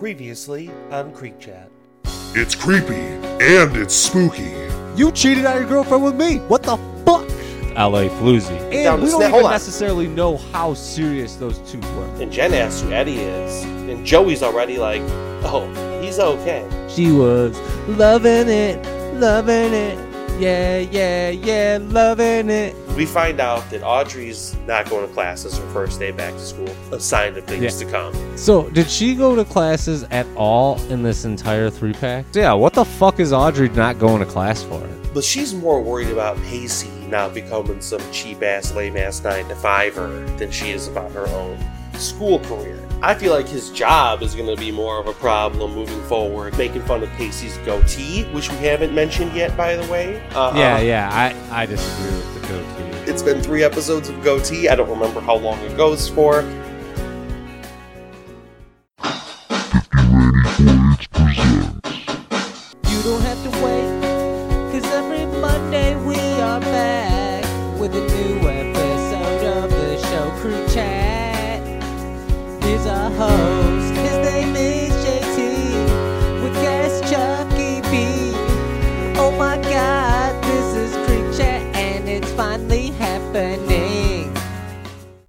Previously on Creek Chat. It's creepy and it's spooky. You cheated on your girlfriend with me. What the fuck? LA Floozy. Down And the we don't sna- even on. necessarily know how serious those two were. And Jen asks who Eddie is, and Joey's already like, oh, he's okay. She was loving it, loving it. Yeah, yeah, yeah, loving it. We find out that Audrey's not going to classes her first day back to school, a sign of things to come. So, did she go to classes at all in this entire three pack? Yeah, what the fuck is Audrey not going to class for? But she's more worried about Pacey not becoming some cheap ass, lame ass 9 to 5er than she is about her own school career. I feel like his job is going to be more of a problem moving forward, making fun of Pacey's goatee, which we haven't mentioned yet, by the way. Uh, Yeah, yeah, I, I disagree with the goatee. It's been three episodes of Goatee. I don't remember how long it goes for. You don't have to wait,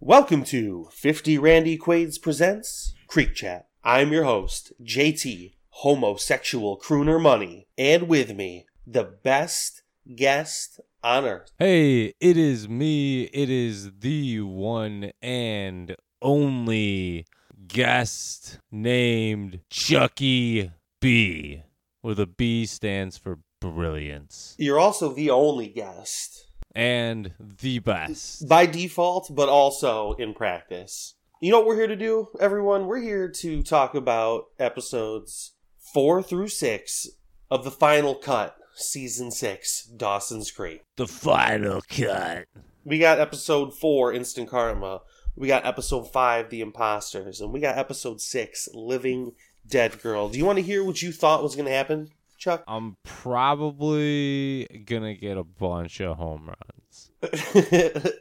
Welcome to 50 Randy Quaid's Presents Creek Chat. I'm your host, JT, homosexual crooner money, and with me, the best guest on earth. Hey, it is me. It is the one and only guest named Tzhukie B, where the B stands for brilliance You're also the only guest, and the best. by default, but also in practice. You know what we're here to do, everyone? We're here to talk about episodes four through six of the final cut, season six, Dawson's Creek. The final cut. We got episode four, Instant Karma. We got episode five, The Imposters. And we got episode six, Living Dead Girl. Do you want to hear what you thought was going to happen, Chuck? I'm probably gonna get a bunch of home runs.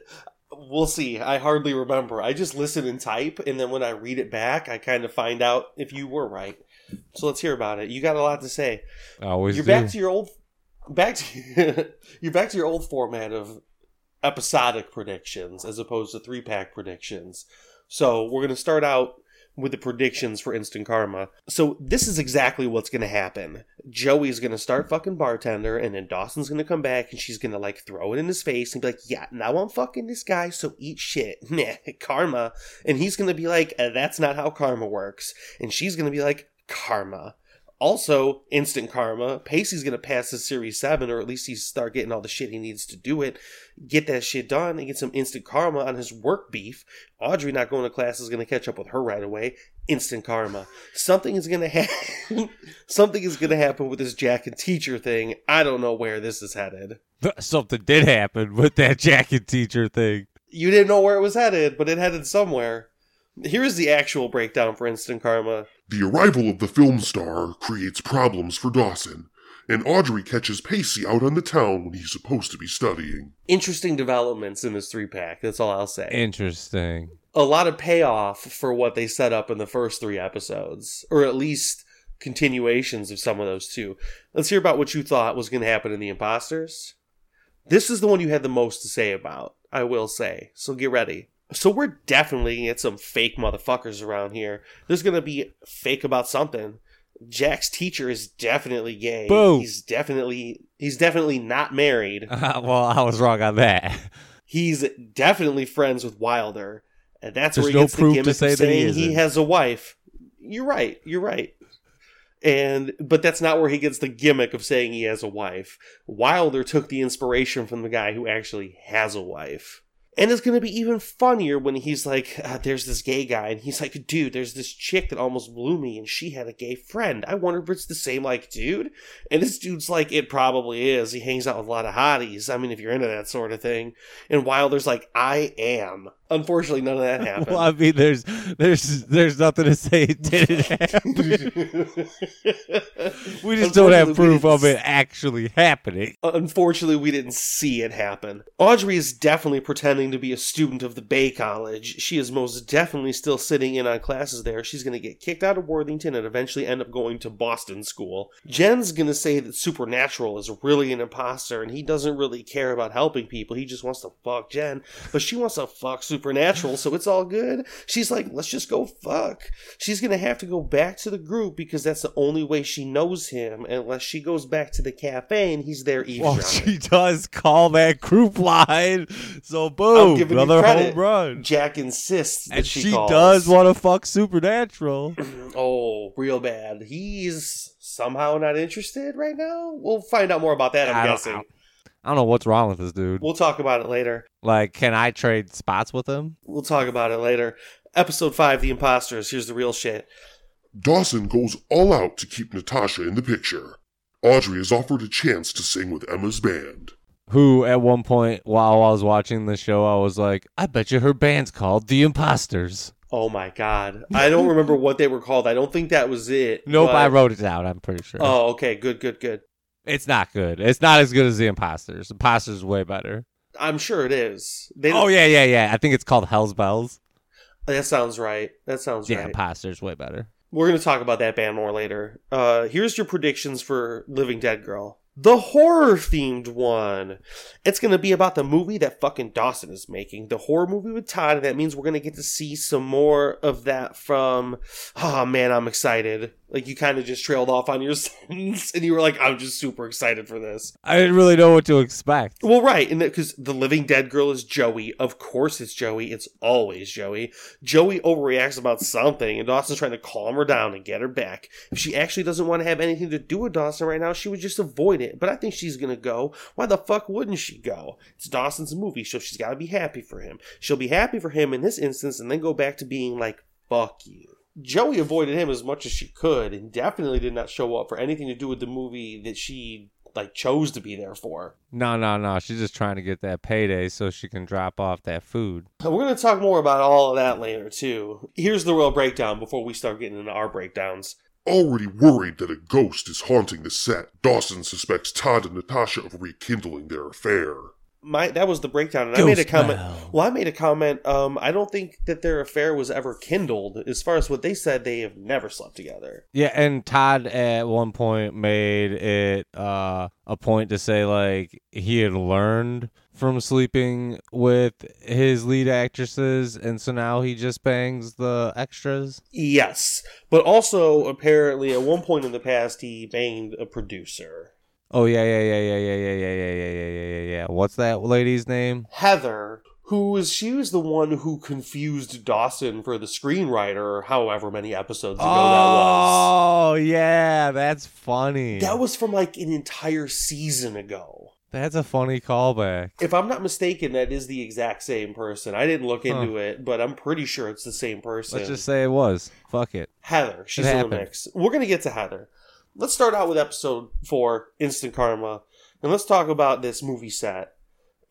we'll see. I hardly remember. I just listen and type, and then when I read it back, I kind of find out if you were right. So let's hear about it. You got a lot to say. I always You're do. back to your old, back to you're back to your old format of episodic predictions as opposed to three pack predictions. So we're gonna start out with the predictions for instant karma. So this is exactly what's gonna happen. Joey's gonna start fucking bartender, and then Dawson's gonna come back, and she's gonna like throw it in his face and be like, "Yeah, now I'm fucking this guy, so eat shit, Meh, karma." And he's gonna be like, "That's not how karma works," and she's gonna be like, "Karma." Also, instant karma. Pacey's gonna pass the series seven, or at least he start getting all the shit he needs to do it. Get that shit done and get some instant karma on his work beef. Audrey not going to class is gonna catch up with her right away. Instant karma. Something is gonna happen. Something is gonna happen with this Jack and teacher thing. I don't know where this is headed. Something did happen with that Jack and teacher thing. You didn't know where it was headed, but it headed somewhere. Here's the actual breakdown for instant karma. The arrival of the film star creates problems for Dawson, and Audrey catches Pacey out on the town when he's supposed to be studying. Interesting developments in this three pack. That's all I'll say. Interesting. a lot of payoff for what they set up in the first three episodes, or at least continuations of some of those two. Let's hear about what you thought was going to happen in The Imposters. This is the one you had the most to say about, I will say. So get ready. So we're definitely to get some fake motherfuckers around here. There's going to be fake about something. Jack's teacher is definitely gay. Boo. He's definitely he's definitely not married. well, I was wrong on that. He's definitely friends with Wilder, and that's There's where he no gets the proof to gimmick say of that he saying he isn't. has a wife. You're right. You're right. And but that's not where he gets the gimmick of saying he has a wife. Wilder took the inspiration from the guy who actually has a wife. And it's going to be even funnier when he's like, uh, there's this gay guy, and he's like, dude, there's this chick that almost blew me, and she had a gay friend. I wonder if it's the same, like, dude. And this dude's like, it probably is. He hangs out with a lot of hotties. I mean, if you're into that sort of thing. And Wilder's like, I am. Unfortunately, none of that happened. Well, I mean, there's there's there's nothing to say it didn't happen. We just don't have proof of it actually happening. Unfortunately, we didn't see it happen. Audrey is definitely pretending to be a student of the Bay College. She is most definitely still sitting in on classes there. She's going to get kicked out of Worthington and eventually end up going to Boston School. Jen's going to say that Supernatural is really an imposter and he doesn't really care about helping people. He just wants to fuck Jen, but she wants to fuck Supernatural, so it's all good. She's like, let's just go fuck. She's to have to go back to the group because that's the only way she knows him unless she goes back to the cafe and he's there Well, eavesdropping. she does call that group line, so I'm boom, another home run. Jack insists that And she, she does want to fuck Supernatural. Oh, real bad. He's somehow not interested right now. We'll find out more about that. I'm guessing. I don't know what's wrong with this dude. We'll talk about it later. Like, can I trade spots with him? We'll talk about it later. Episode five, the imposters. Here's the real shit. Dawson goes all out to keep Natasha in the picture. Audrey is offered a chance to sing with Emma's band. Who, at one point while I was watching the show, I was like, I bet you her band's called The Imposters. Oh my god, I don't remember what they were called. I don't think that was it. Nope, but- I wrote it down. I'm pretty sure. Oh, okay, good, good, good. It's not good. It's not as good as The Imposters. Imposters is way better. I'm sure it is. They Oh yeah, yeah, yeah. I think it's called Hell's Bells. that sounds right. That sounds Yeah, right. Imposters way better. We're going to talk about that band more later. Uh, here's your predictions for Living Dead Girl. The horror themed one. It's going to be about the movie that fucking Dawson is making. The horror movie with Todd, and that means we're going to get to see some more of that from. Oh man, I'm excited. Like you kind of just trailed off on your sentence, and you were like, I'm just super excited for this. I didn't really know what to expect. Well, right, and because the living dead girl is Joey. Of course, it's Joey. It's always Joey. Joey overreacts about something, and Dawson's trying to calm her down and get her back. If she actually doesn't want to have anything to do with Dawson right now, she would just avoid it. But I think she's gonna go. Why the fuck wouldn't she go? It's Dawson's movie, so she's got to be happy for him. She'll be happy for him in this instance, and then go back to being like, "Fuck you." Joey avoided him as much as she could, and definitely did not show up for anything to do with the movie that she like chose to be there for. No, no, no. She's just trying to get that payday so she can drop off that food. And We're going to talk more about all of that later, too. Here's the real breakdown before we start getting into our breakdowns. Already worried that a ghost is haunting the set, Dawson suspects Todd and Natasha of rekindling their affair. My That was the breakdown, and I made a comment. Bell. Well, I made a comment. Um, I don't think that their affair was ever kindled. As far as what they said, they have never slept together. Yeah, and Todd at one point made it uh, a point to say like he had learned from sleeping with his lead actresses, and so now he just bangs the extras. Yes, but also apparently at one point in the past he banged a producer. Oh yeah, yeah, yeah, yeah, yeah, yeah, yeah, yeah, yeah, yeah, yeah, yeah. What's that lady's name? Heather, who was she was the one who confused Dawson for the screenwriter, however many episodes ago that was. Oh yeah, that's funny. That was from like an entire season ago. that's a funny callback. If I'm not mistaken, that is the exact same person. I didn't look into it, but I'm pretty sure it's the same person. Let's just say it was. Fuck it. Heather. She's It in the mix. We're gonna get to Heather. Let's start out with episode four, Instant Karma, and let's talk about this movie set.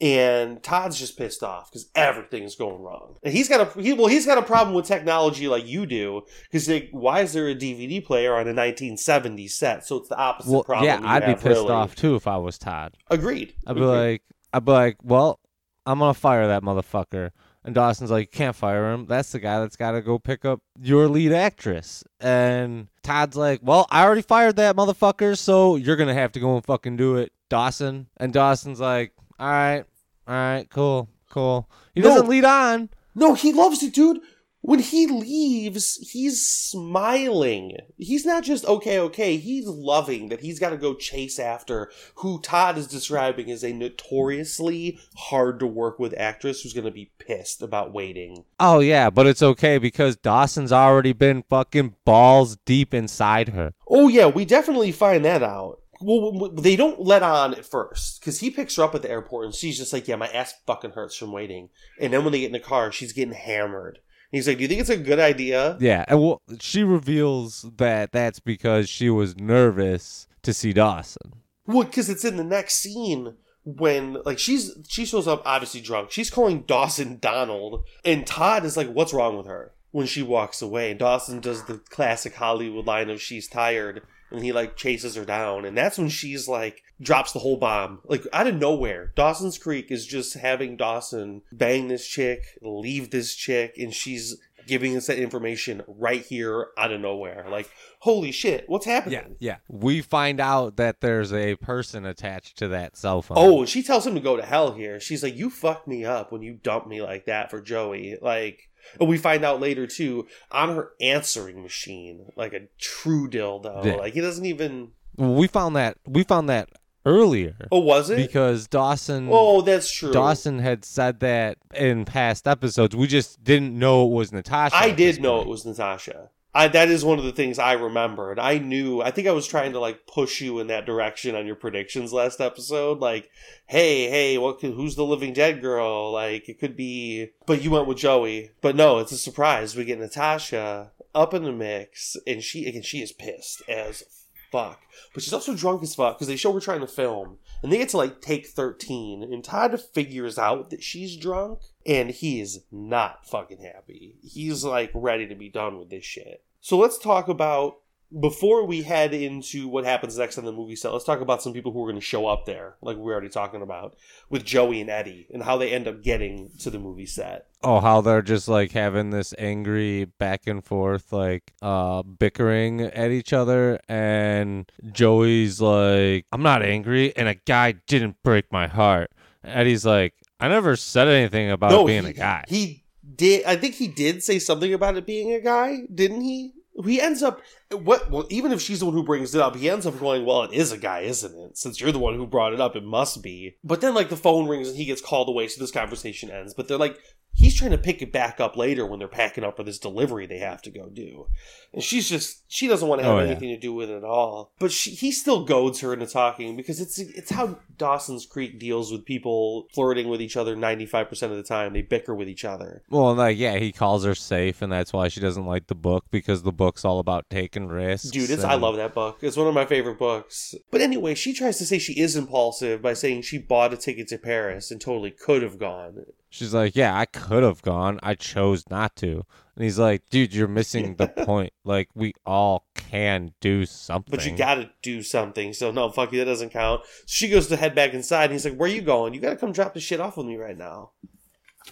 And Todd's just pissed off because everything is going wrong. And he's got a he, well, he's got a problem with technology like you do. Because like, why is there a DVD player on a 1970s set? So it's the opposite Well, problem. yeah, I'd be pissed really. off too if I was Todd. Agreed. I'd be Agreed. like, I'd be like, well, I'm gonna fire that motherfucker. And Dawson's like, you can't fire him. That's the guy that's got to go pick up your lead actress. And Todd's like, well, I already fired that motherfucker, so you're gonna have to go and fucking do it, Dawson. And Dawson's like, all right, all right, cool, cool. He No. doesn't lead on. No, he loves it, dude. When he leaves, he's smiling. He's not just okay, okay. He's loving that he's got to go chase after who Todd is describing as a notoriously hard to work with actress who's going to be pissed about waiting. Oh yeah, but it's okay because Dawson's already been fucking balls deep inside her. Oh, yeah, we definitely find that out. Well, they don't let on at first because he picks her up at the airport and she's just like, Yeah, my ass fucking hurts from waiting. And then when they get in the car, she's getting hammered. He's like, Do you think it's a good idea? Yeah, and well, she reveals that that's because she was nervous to see Dawson. Well, because it's in the next scene when like she's she shows up obviously drunk. She's calling Dawson Donald, and Todd is like, "What's wrong with her?" When she walks away, and Dawson does the classic Hollywood line of "She's tired," and he like chases her down, and that's when she's like drops the whole bomb like out of nowhere. Dawson's Creek is just having Dawson bang this chick, leave this chick, and she's giving us that information right here out of nowhere. Like, holy shit, what's happening? Yeah, yeah. We find out that there's a person attached to that cell phone. Oh, she tells him to go to hell here. She's like, You fucked me up when you dumped me like that for Joey. Like, and we find out later too on her answering machine, like a true dildo. Yeah. Like, he doesn't even. we found that we found that earlier Oh, was it? because Dawson oh, that's true. Dawson had said that in past episodes. We just didn't know it was Natasha. I did know point. it was Natasha. I, that is one of the things I remembered. I knew. I think I was trying to like push you in that direction on your predictions last episode. Like, hey, hey, what? Could, who's the living dead girl? Like, it could be. But you went with Joey. But no, it's a surprise. We get Natasha up in the mix, and she again she is pissed as fuck. But she's also drunk as fuck because they show her trying to film, and they get to like take thirteen, and Todd figures out that she's drunk, and he is not fucking happy. He's like ready to be done with this shit. So let's talk about before we head into what happens next on the movie set. Let's talk about some people who are going to show up there, like we were already talking about with Joey and Eddie, and how they end up getting to the movie set. Oh, how they're just like having this angry back and forth, like uh bickering at each other, and Joey's like, "I'm not angry, and a guy didn't break my heart." Eddie's like, "I never said anything about being he, a guy." He did. I think he did say something about it being a guy, didn't he? He ends up what? Well, even if she's the one who brings it up, he ends up going, "Well, it is a guy, isn't it? Since you're the one who brought it up, it must be." But then, like, the phone rings and he gets called away, so this conversation ends. But they're like, he's trying to pick it back up later when they're packing up for this delivery they have to go do, and she's just she doesn't want to have Oh, yeah. anything to do with it at all. But she, he still goads her into talking because it's it's how Dawson's Creek deals with people flirting with each other ninety five percent of the time. They bicker with each other. Well, like, yeah, he calls her safe, and that's why she doesn't like the book because the book's all about taking risks. Dude, it's, I love that book. It's one of my favorite books. But anyway, she tries to say she is impulsive by saying she bought a ticket to Paris and totally could have gone. She's like, yeah, I could have gone. I chose not to. And he's like, dude, you're missing the point. Like, we all can do something. But you gotta do something. So no, fuck you, that doesn't count. She goes to head back inside and he's like, Where you going? You gotta come drop the shit off with me right now.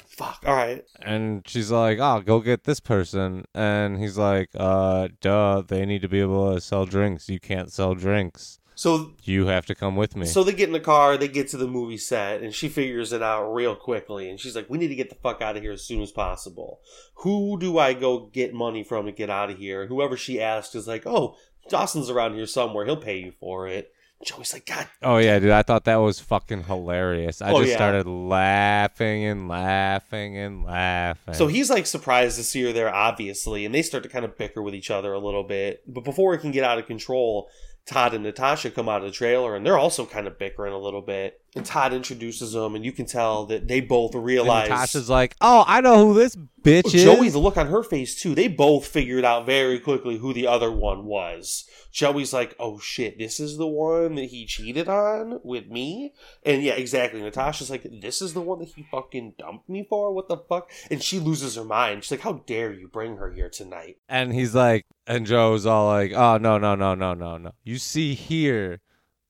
Fuck, alright. and she's like, oh, go get this person. And he's like, uh, duh, they need to be able to sell drinks. You can't sell drinks. So You have to come with me. So they get in the car, they get to the movie set, and she figures it out real quickly. And she's like, "We need to get the fuck out of here as soon as possible. Who do I go get money from to get out of here?" And whoever she asks is like, "Oh, Dawson's around here somewhere. He'll pay you for it." Joey's like, "God, oh, yeah, dude, I thought that was fucking hilarious. I Oh, just yeah. started laughing and laughing and laughing. So he's like surprised to see her there, obviously, and they start to kind of bicker with each other a little bit. But before it can get out of control, Todd and Natasha come out of the trailer, and they're also kind of bickering a little bit. And Todd introduces them, and you can tell that they both And realize Natasha's like, oh, I know who this bitch is. Joey, the look on her face too. They both figured out very quickly who the other one was. Joey's like, "Oh shit, this is the one that he cheated on with me." And yeah, exactly. Natasha's like, "This is the one that he fucking dumped me for. What the fuck?" And she loses her mind. She's like, "How dare you bring her here tonight?" And he's like, and Joe's all like, oh, no, no, no, no, no, no. You see here,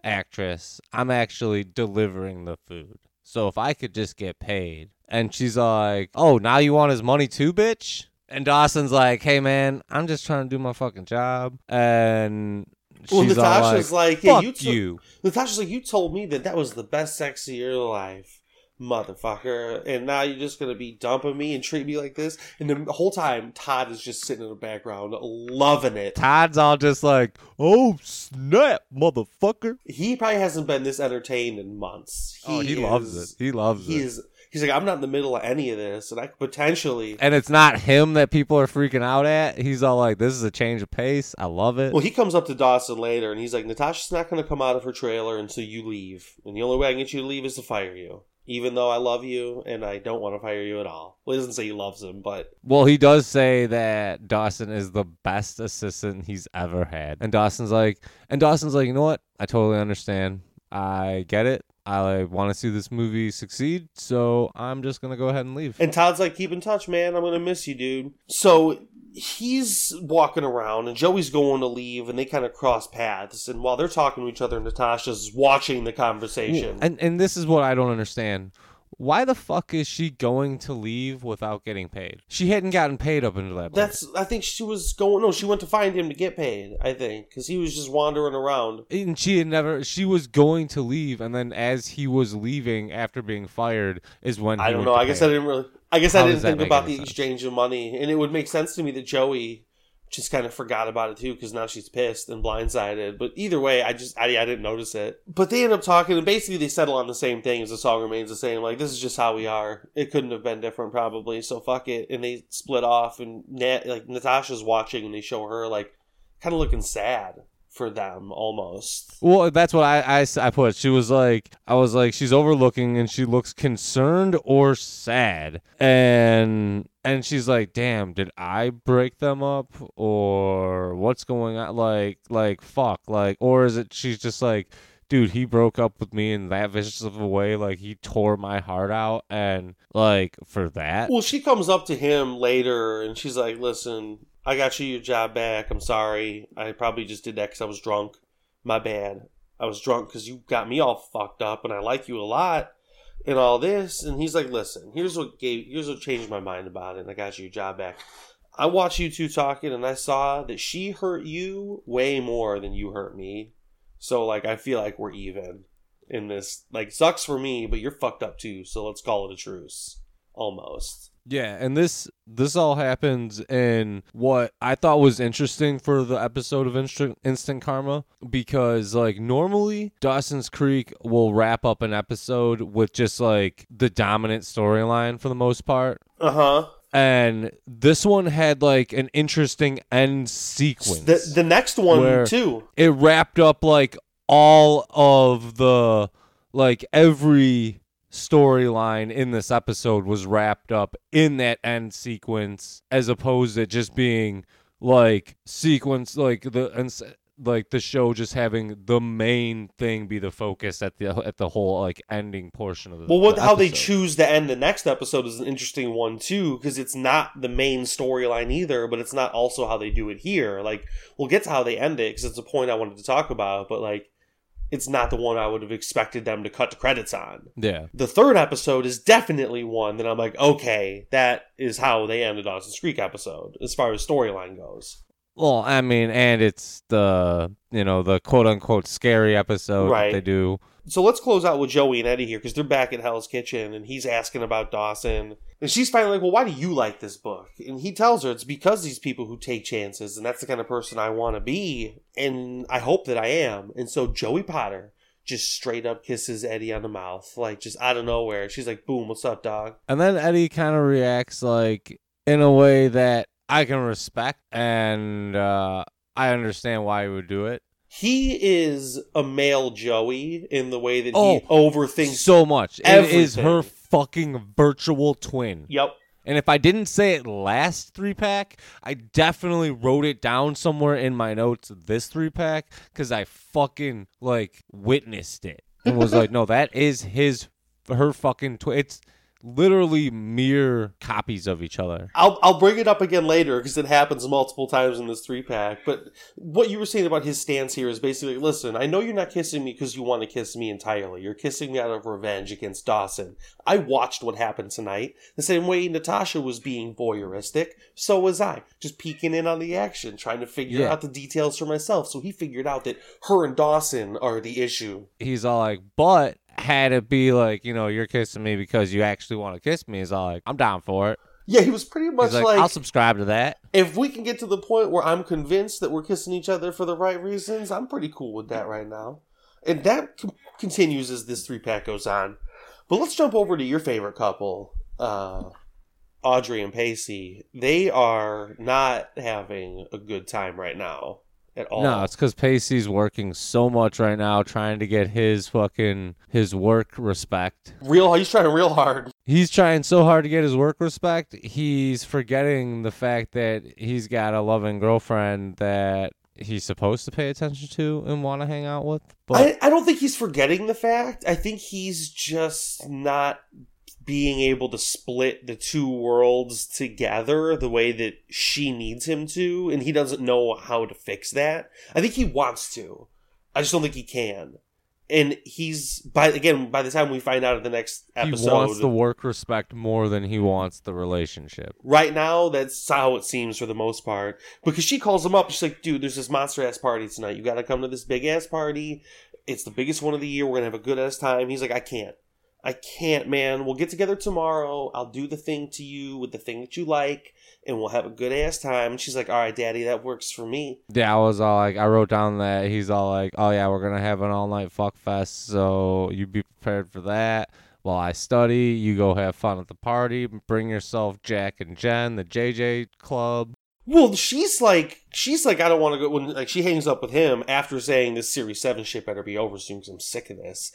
actress, I'm actually delivering the food. So if I could just get paid. And she's like, oh, now you want his money too, bitch? And Dawson's like, hey, man, I'm just trying to do my fucking job. And Well, Natasha's like, like, "Yeah, fuck you you. Natasha's like, "You told me that that was the best sex of your life." Motherfucker, and now you're just gonna be dumping me and treat me like this. And the whole time, Todd is just sitting in the background, loving it. Todd's all just like, oh, snap, motherfucker. he probably hasn't been this entertained in months. oh, he loves it. He loves He it. is. He's like, I'm not in the middle of any of this, and I could potentially. and it's not him that people are freaking out at. He's all like, "This is a change of pace. I love it." Well, he comes up to Dawson later, and he's like, Natasha's not going to come out of her trailer until you leave, and the only way I can get you to leave is to fire you. Even though I love you, and I don't want to fire you at all. Well, he doesn't say he loves him, but Well, he does say that Dawson is the best assistant he's ever had. And Dawson's like, and Dawson's like, you know what? I totally understand. I get it. I want to see this movie succeed, so I'm just gonna go ahead and leave. And Todd's like, keep in touch, man. I'm gonna miss you, dude. So he's walking around, and Joey's going to leave, and they kind of cross paths. And while they're talking to each other, Natasha's watching the conversation. And and this is what I don't understand. Why the fuck is she going to leave without getting paid? She hadn't gotten paid up until that point. That's. I think she was going. No, she went to find him to get paid. I think because he was just wandering around. and she had never. She was going to leave, and then as he was leaving after being fired, is when I don't know. I guess. I didn't really. I guess I didn't think about the sense? exchange of money, and it would make sense to me that Joey just kind of forgot about it too because now she's pissed and blindsided. But either way, I just I, I didn't notice it. But they end up talking, and basically they settle on the same thing as the song remains the same. Like this is just how we are. It couldn't have been different probably. So fuck it, and they split off. And Nat, like Natasha's watching, and they show her like kind of looking sad for them almost. Well, that's what I, I put. She was like, I was like, she's overlooking and she looks concerned or sad. And and she's like, damn, did I break them up or what's going on? Like, like, fuck. Like, or is it she's just like, dude, he broke up with me in that vicious of a way. Like, he tore my heart out. And like, for that. Well, she comes up to him later and she's like, "Listen, I got you your job back. I'm sorry. I probably just did that because I was drunk. My bad. I was drunk because you got me all fucked up, and I like you a lot, and all this." And he's like, "Listen, here's what gave, here's what changed my mind about it. And I got you your job back. I watched you two talking, and I saw that she hurt you way more than you hurt me. So like, I feel like we're even." In this, like, sucks for me, but you're fucked up too. So let's call it a truce, almost. Yeah, and this this all happens in what I thought was interesting for the episode of Instant, Instant Karma because like normally Dawson's Creek will wrap up an episode with just like the dominant storyline for the most part. Uh huh. And this one had like an interesting end sequence. The the next one too. it wrapped up like all of the like every storyline in this episode was wrapped up in that end sequence as opposed to just being like sequence like the and like the show just having the main thing be the focus at the at the whole like ending portion of the Well, what the how they choose to end the next episode is an interesting one too, because it's not the main storyline either, but it's not also how they do it here. Like we'll get to how they end it because it's a point I wanted to talk about, but like it's not the one I would have expected them to cut the credits on. yeah The third episode is definitely one that I'm like, okay, that is how they end the Dawson's Creek episode as far as storyline goes. Well, I mean, and it's the you know the quote unquote scary episode Right. that they do. So let's close out with Joey and Eddie here because they're back at Hell's Kitchen and he's asking about Dawson. And she's finally like, Well, why do you like this book? And he tells her it's because these people who take chances and that's the kind of person I want to be. And I hope that I am. And so Joey Potter just straight up kisses Eddie on the mouth, like just out of nowhere. She's like, Boom, what's up, dog? And then Eddie kind of reacts like in a way that I can respect, and uh, I understand why he would do it He is a male Joey in the way that Oh, he overthinks. so much. It is her fucking virtual twin. yep. And if I didn't say it last three pack, I definitely wrote it down somewhere in my notes this three pack because I fucking like witnessed it and was like, no, that is his, her fucking twin. It's literally mere copies of each other. I'll I'll bring it up again later because it happens multiple times in this three pack. But what you were saying about his stance here is basically, listen, I know you're not kissing me because you want to kiss me entirely. You're kissing me out of revenge against Dawson. I watched what happened tonight the same way Natasha was being voyeuristic. So was I, just peeking in on the action, trying to figure Yeah. out the details for myself. So he figured out that her and Dawson are the issue. He's all like, but had it be like, you know, you're kissing me because you actually want to kiss me, he's all like, I'm down for it. Yeah, he was pretty much like, like I'll subscribe to that. if we can get to the point where I'm convinced that we're kissing each other for the right reasons, I'm pretty cool with that right now. And that c- continues as this three pack goes on. But let's jump over to your favorite couple, uh, Audrey and Pacey. They are not having a good time right now at all. No, it's because Pacey's working so much right now trying to get his fucking his work respect. real. He's trying real hard. He's trying so hard to get his work respect. He's forgetting the fact that he's got a loving girlfriend that he's supposed to pay attention to and want to hang out with. But I, I don't think he's forgetting the fact. I think he's just not being able to split the two worlds together the way that she needs him to, and he doesn't know how to fix that. I think he wants to. I just don't think he can. And he's by again by the time we find out in the next episode, he wants the work respect more than he wants the relationship. right now that's how it seems for the most part because she calls him up she's like dude there's this monster ass party tonight you gotta come to this big ass party it's the biggest one of the year we're gonna have a good ass time he's like i can't i can't man we'll get together tomorrow i'll do the thing to you with the thing that you like and we'll have a good ass time and she's like all right daddy that works for me Yeah, I was all like, I wrote down that he's all like, oh yeah, we're gonna have an all night fuck fest, so you be prepared for that. While I study, you go have fun at the party. Bring yourself Jack and Jen, the JJ Club. well she's like she's like i don't want to go when like she hangs up with him after saying this series 7 shit better be over soon because i'm sick of this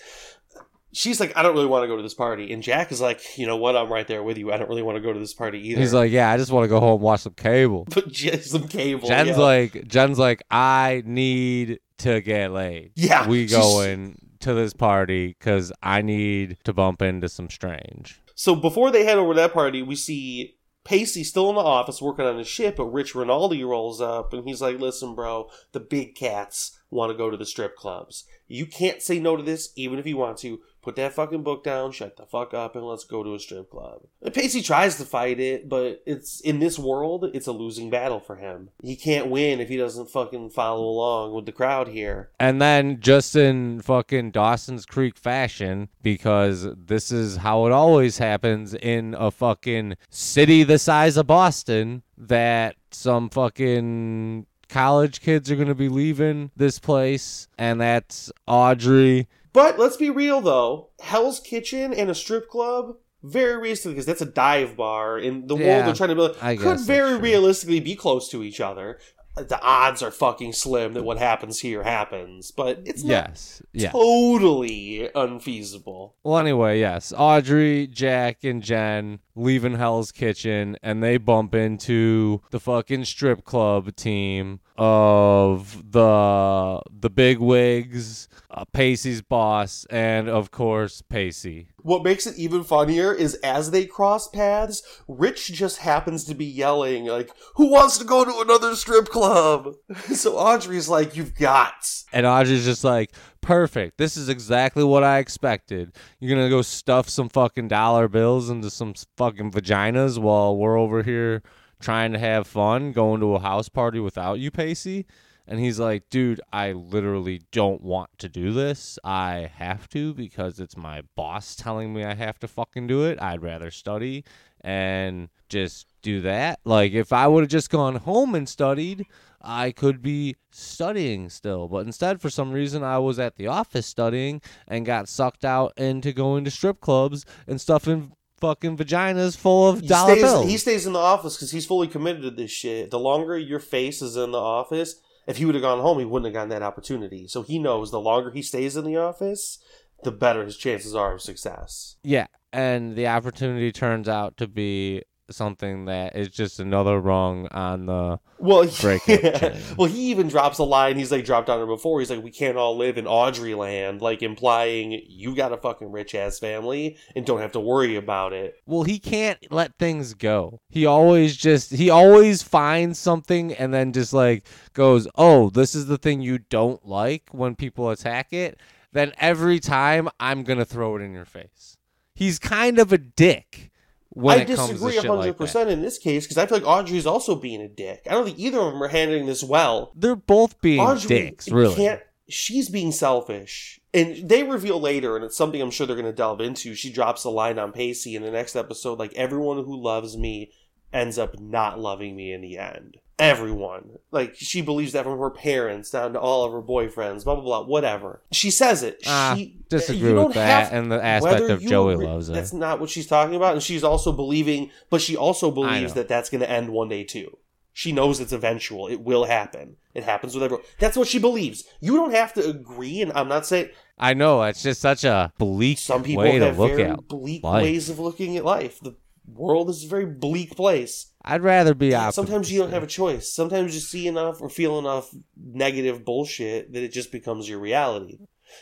she's like, I don't really want to go to this party. And Jack is like, you know what? I'm right there with you. I don't really want to go to this party either. He's like, yeah, I just want to go home and watch some cable. but some cable. Jen's yeah. like, Jen's like, I need to get laid. Yeah, we going to this party because I need to bump into some strange. So before they head over to that party, we see Pacey still in the office working on his shit, but Rich Rinaldi rolls up and he's like, listen, bro, the big cats want to go to the strip clubs. You can't say no to this, even if you want to. Put that fucking book down, shut the fuck up, and let's go to a strip club. Pacey tries to fight it, but it's in this world, it's a losing battle for him. He can't win if he doesn't fucking follow along with the crowd here. And then just in fucking Dawson's Creek fashion, because this is how it always happens in a fucking city the size of Boston, that some fucking college kids are going to be leaving this place, and that's Audrey. But let's be real though, Hell's Kitchen and a strip club, very realistically, because that's a dive bar in the world they're trying to build, I could very realistically be close to each other. The odds are fucking slim that what happens here happens, but it's not Yes. Yeah. totally unfeasible. Well, anyway, yes. Audrey, Jack, and Jen leaving Hell's Kitchen, and they bump into the fucking strip club team of the the big wigs, uh, Pacey's boss, and of course Pacey. What makes it even funnier is as they cross paths, Rich just happens to be yelling, like, Who wants to go to another strip club? so Audrey's like, You've got. And Audrey's just like, perfect. This is exactly what I expected. You're gonna go stuff some fucking dollar bills into some fucking vaginas while we're over here trying to have fun, going to a house party without you, Pacey. And he's like, dude, I literally don't want to do this. I have to because it's my boss telling me I have to fucking do it. I'd rather study and just do that. Like, if I would have just gone home and studied, I could be studying still. But instead, for some reason, I was at the office studying and got sucked out into going to strip clubs and stuffing fucking vaginas full of He dollar stays, bills. he stays in the office because he's fully committed to this shit. The longer your face is in the office, if he would have gone home, he wouldn't have gotten that opportunity. So he knows the longer he stays in the office, the better his chances are of success. Yeah, and the opportunity turns out to be something that is just another rung on the Well, Break yeah. well, he even drops a line. He's like dropped on her before. He's like, "We can't all live in Audrey land," like implying you got a fucking rich ass family and don't have to worry about it. well he can't let things go he always just he always finds something and then just like goes oh this is the thing you don't like when people attack it then every time i'm gonna throw it in your face he's kind of a dick when I it comes to disagree shit like that. percent in this case because I feel like Audrey's also being a dick. I don't think either of them are handling this well. they're both being Audrey dicks really she's being selfish. And they reveal later, and it's something I'm sure they're going to delve into. She drops a line on Pacey in the next episode like, everyone who loves me ends up not loving me in the end. Everyone. Like, she believes that from her parents down to all of her boyfriends, blah, blah, blah, whatever. She says it. Ah, she disagree with that and the aspect of Joey agree- loves her. That's not what she's talking about. And she's also believing, but she also believes that that's going to end one day too. She knows it's eventual. It will happen. It happens with everyone. That's what she believes. You don't have to agree, and I'm not saying i know it's just such a bleak some people way to have look very at bleak life. ways of looking at life. The world is a very bleak place. I'd rather be optimistic. sometimes you don't have a choice. Sometimes you see enough or feel enough negative bullshit that it just becomes your reality.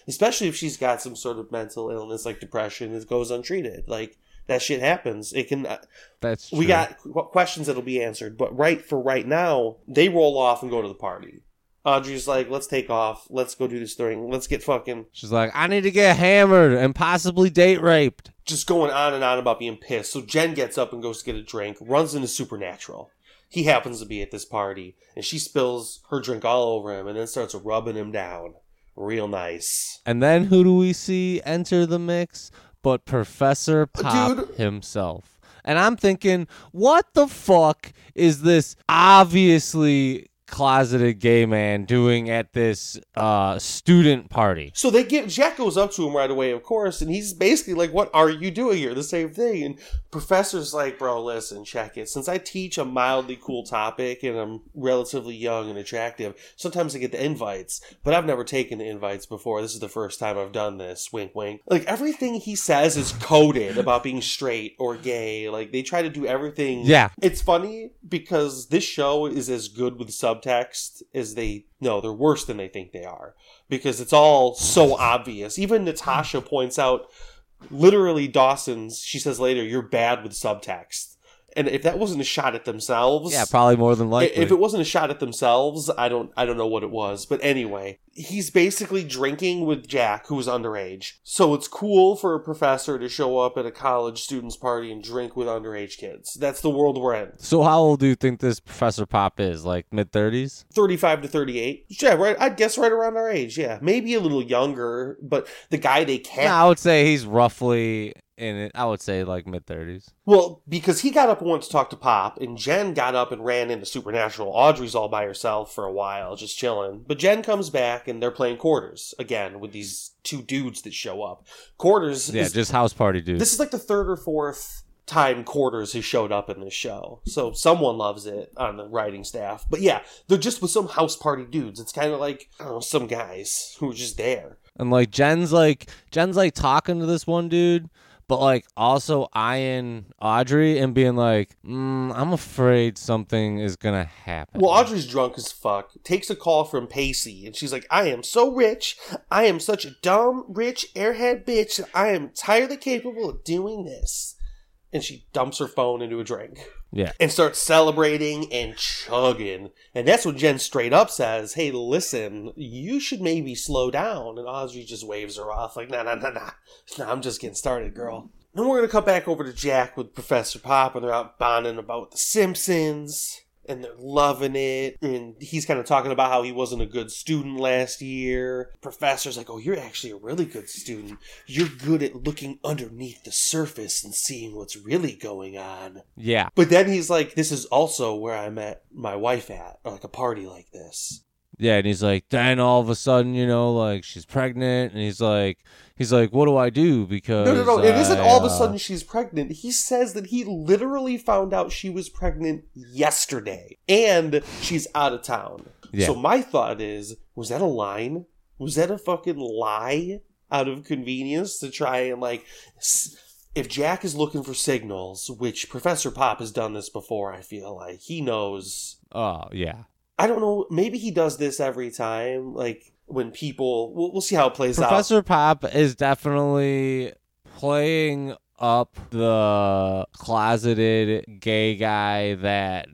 Especially if she's got some sort of mental illness like depression that goes untreated. Like that shit happens. It can. uh, That's true. We got questions that'll be answered, but right for right now, they roll off and go to the party. Audrey's like, "Let's take off. Let's go do this thing. Let's get fucking." She's like, I need to get hammered and possibly date raped. Just going on and on about being pissed. So Jen gets up and goes to get a drink. Runs into Supernatural. He happens to be at this party, and she spills her drink all over him, and then starts rubbing him down, real nice. And then who do we see enter the mix? But Professor Pop Dude. himself. And I'm thinking, what the fuck is this obviously closeted gay man doing at this uh, student party? So they get Jack goes up to him right away, of course, and he's basically like, "What are you doing here?" The same thing. And Professor's like, "Bro, listen, check it. Since I teach a mildly cool topic and I'm relatively young and attractive, sometimes I get the invites, but I've never taken the invites before. This is the first time I've done this. Wink, wink. Like everything he says is coded about being straight or gay. Like they try to do everything. Yeah. It's funny because this show is as good with subtext is they no, they're worse than they think they are because it's all so obvious. Even Natasha points out literally Dawson's she says later, you're bad with subtext. And if that wasn't a shot at themselves, Yeah, probably more than likely. if it wasn't a shot at themselves, I don't I don't know what it was. But anyway, he's basically drinking with Jack, who's underage. So it's cool for a professor to show up at a college students party and drink with underage kids. That's the world we're in. so how old do you think this Professor Pop is? Like mid 30s? 35 to 38. Yeah, right. I'd guess right around our age. Yeah. Maybe a little younger, but the guy they can't. I would say he's roughly in it. I would say like mid 30s. Well, because he got up and went to talk to Pop, and Jen got up and ran into Supernatural. Audrey's all by herself for a while, just chilling. But Jen comes back, and they're playing quarters again with these two dudes that show up. Quarters Yeah, is just house party dudes. This is like the third or fourth time Quarters has showed up in this show. So someone loves it on the writing staff. But yeah, they're just with some house party dudes. It's kind of like, I don't know, some guys who are just there. And like Jen's like Jen's like talking to this one dude, but like also eyeing Audrey and being like, mm, I'm afraid something is gonna happen. Well, Audrey's drunk as fuck, takes a call from Pacey, and she's like, I am so rich. I am such a dumb, rich, airhead bitch. I am entirely capable of doing this. And she dumps her phone into a drink. Yeah. and starts celebrating and chugging. And that's when Jen straight up says, Hey, listen, you should maybe slow down. And Audrey just waves her off, like, Nah, nah, nah, nah. nah I'm just getting started, girl. Then we're going to come back over to Jack with Professor Pop, and they're out bonding about The Simpsons. And they're loving it. And he's kind of talking about how he wasn't a good student last year. Professor's like, Oh, you're actually a really good student. You're good at looking underneath the surface and seeing what's really going on. Yeah. But then he's like, "This is also where I met my wife at, or like a party like this." Yeah, and he's like, then all of a sudden, you know, like she's pregnant, and he's like, he's like, what do I do? Because No, no, no! It isn't I, all of a uh, sudden she's pregnant. He says that he literally found out she was pregnant yesterday, and she's out of town. Yeah. So my thought is, was that a line? Was that a fucking lie out of convenience to try and like? If Jack is looking for signals, which Professor Pop has done this before, I feel like he knows Oh yeah. I don't know. Maybe he does this every time. Like when people, we'll, we'll see how it plays out. Professor Pop is definitely playing up the closeted gay guy that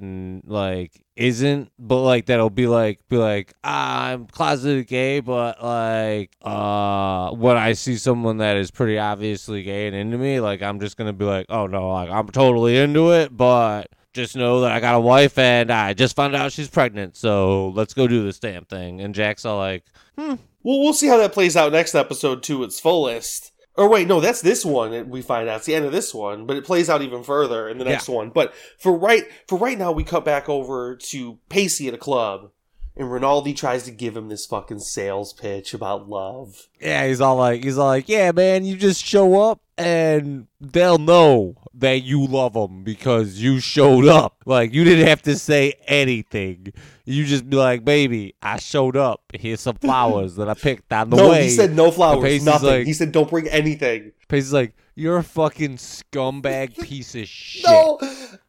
like isn't but like that'll be like be like ah, I'm closeted gay but like uh when I see someone that is pretty obviously gay and into me like I'm just gonna be like oh no like I'm totally into it but just know that I got a wife and I just found out she's pregnant so let's go do this damn thing and Jack's all like hmm. Well, we'll see how that plays out next episode to its fullest. Or wait, no, that's this one. We find out it's the end of this one, but it plays out even further in the next one. But for right for right now, we cut back over to Pacey at a club, and Rinaldi tries to give him this fucking sales pitch about love. Yeah, he's all like, he's all like, yeah, man, you just show up and they'll know that you love them because you showed up. Like you didn't have to say anything. You just be like, baby, I showed up. Here's some flowers that I picked on the no, way. he said no flowers, nothing. like- he said don't bring anything. Pacey's like, you're a fucking scumbag piece of shit. No,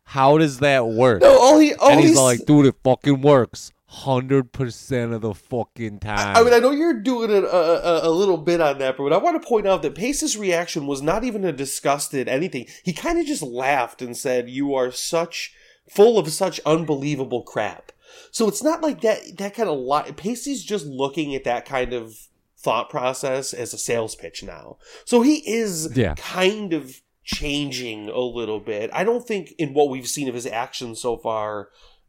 How does that work? No, all he, all and he's he's like, dude, it fucking works. 100% of the fucking time. I mean, I know you're doing a, a, uh, uh, uh, a little bit on that, but I want to point out that Pace's reaction was not even a disgusted anything. He kind of just laughed and said, "You are such full of such unbelievable crap." So it's not like that. That kind of li- Pacey's just looking at that kind of thought process as a sales pitch now. So he is Yeah. kind of changing a little bit. I don't think in what we've seen of his actions so far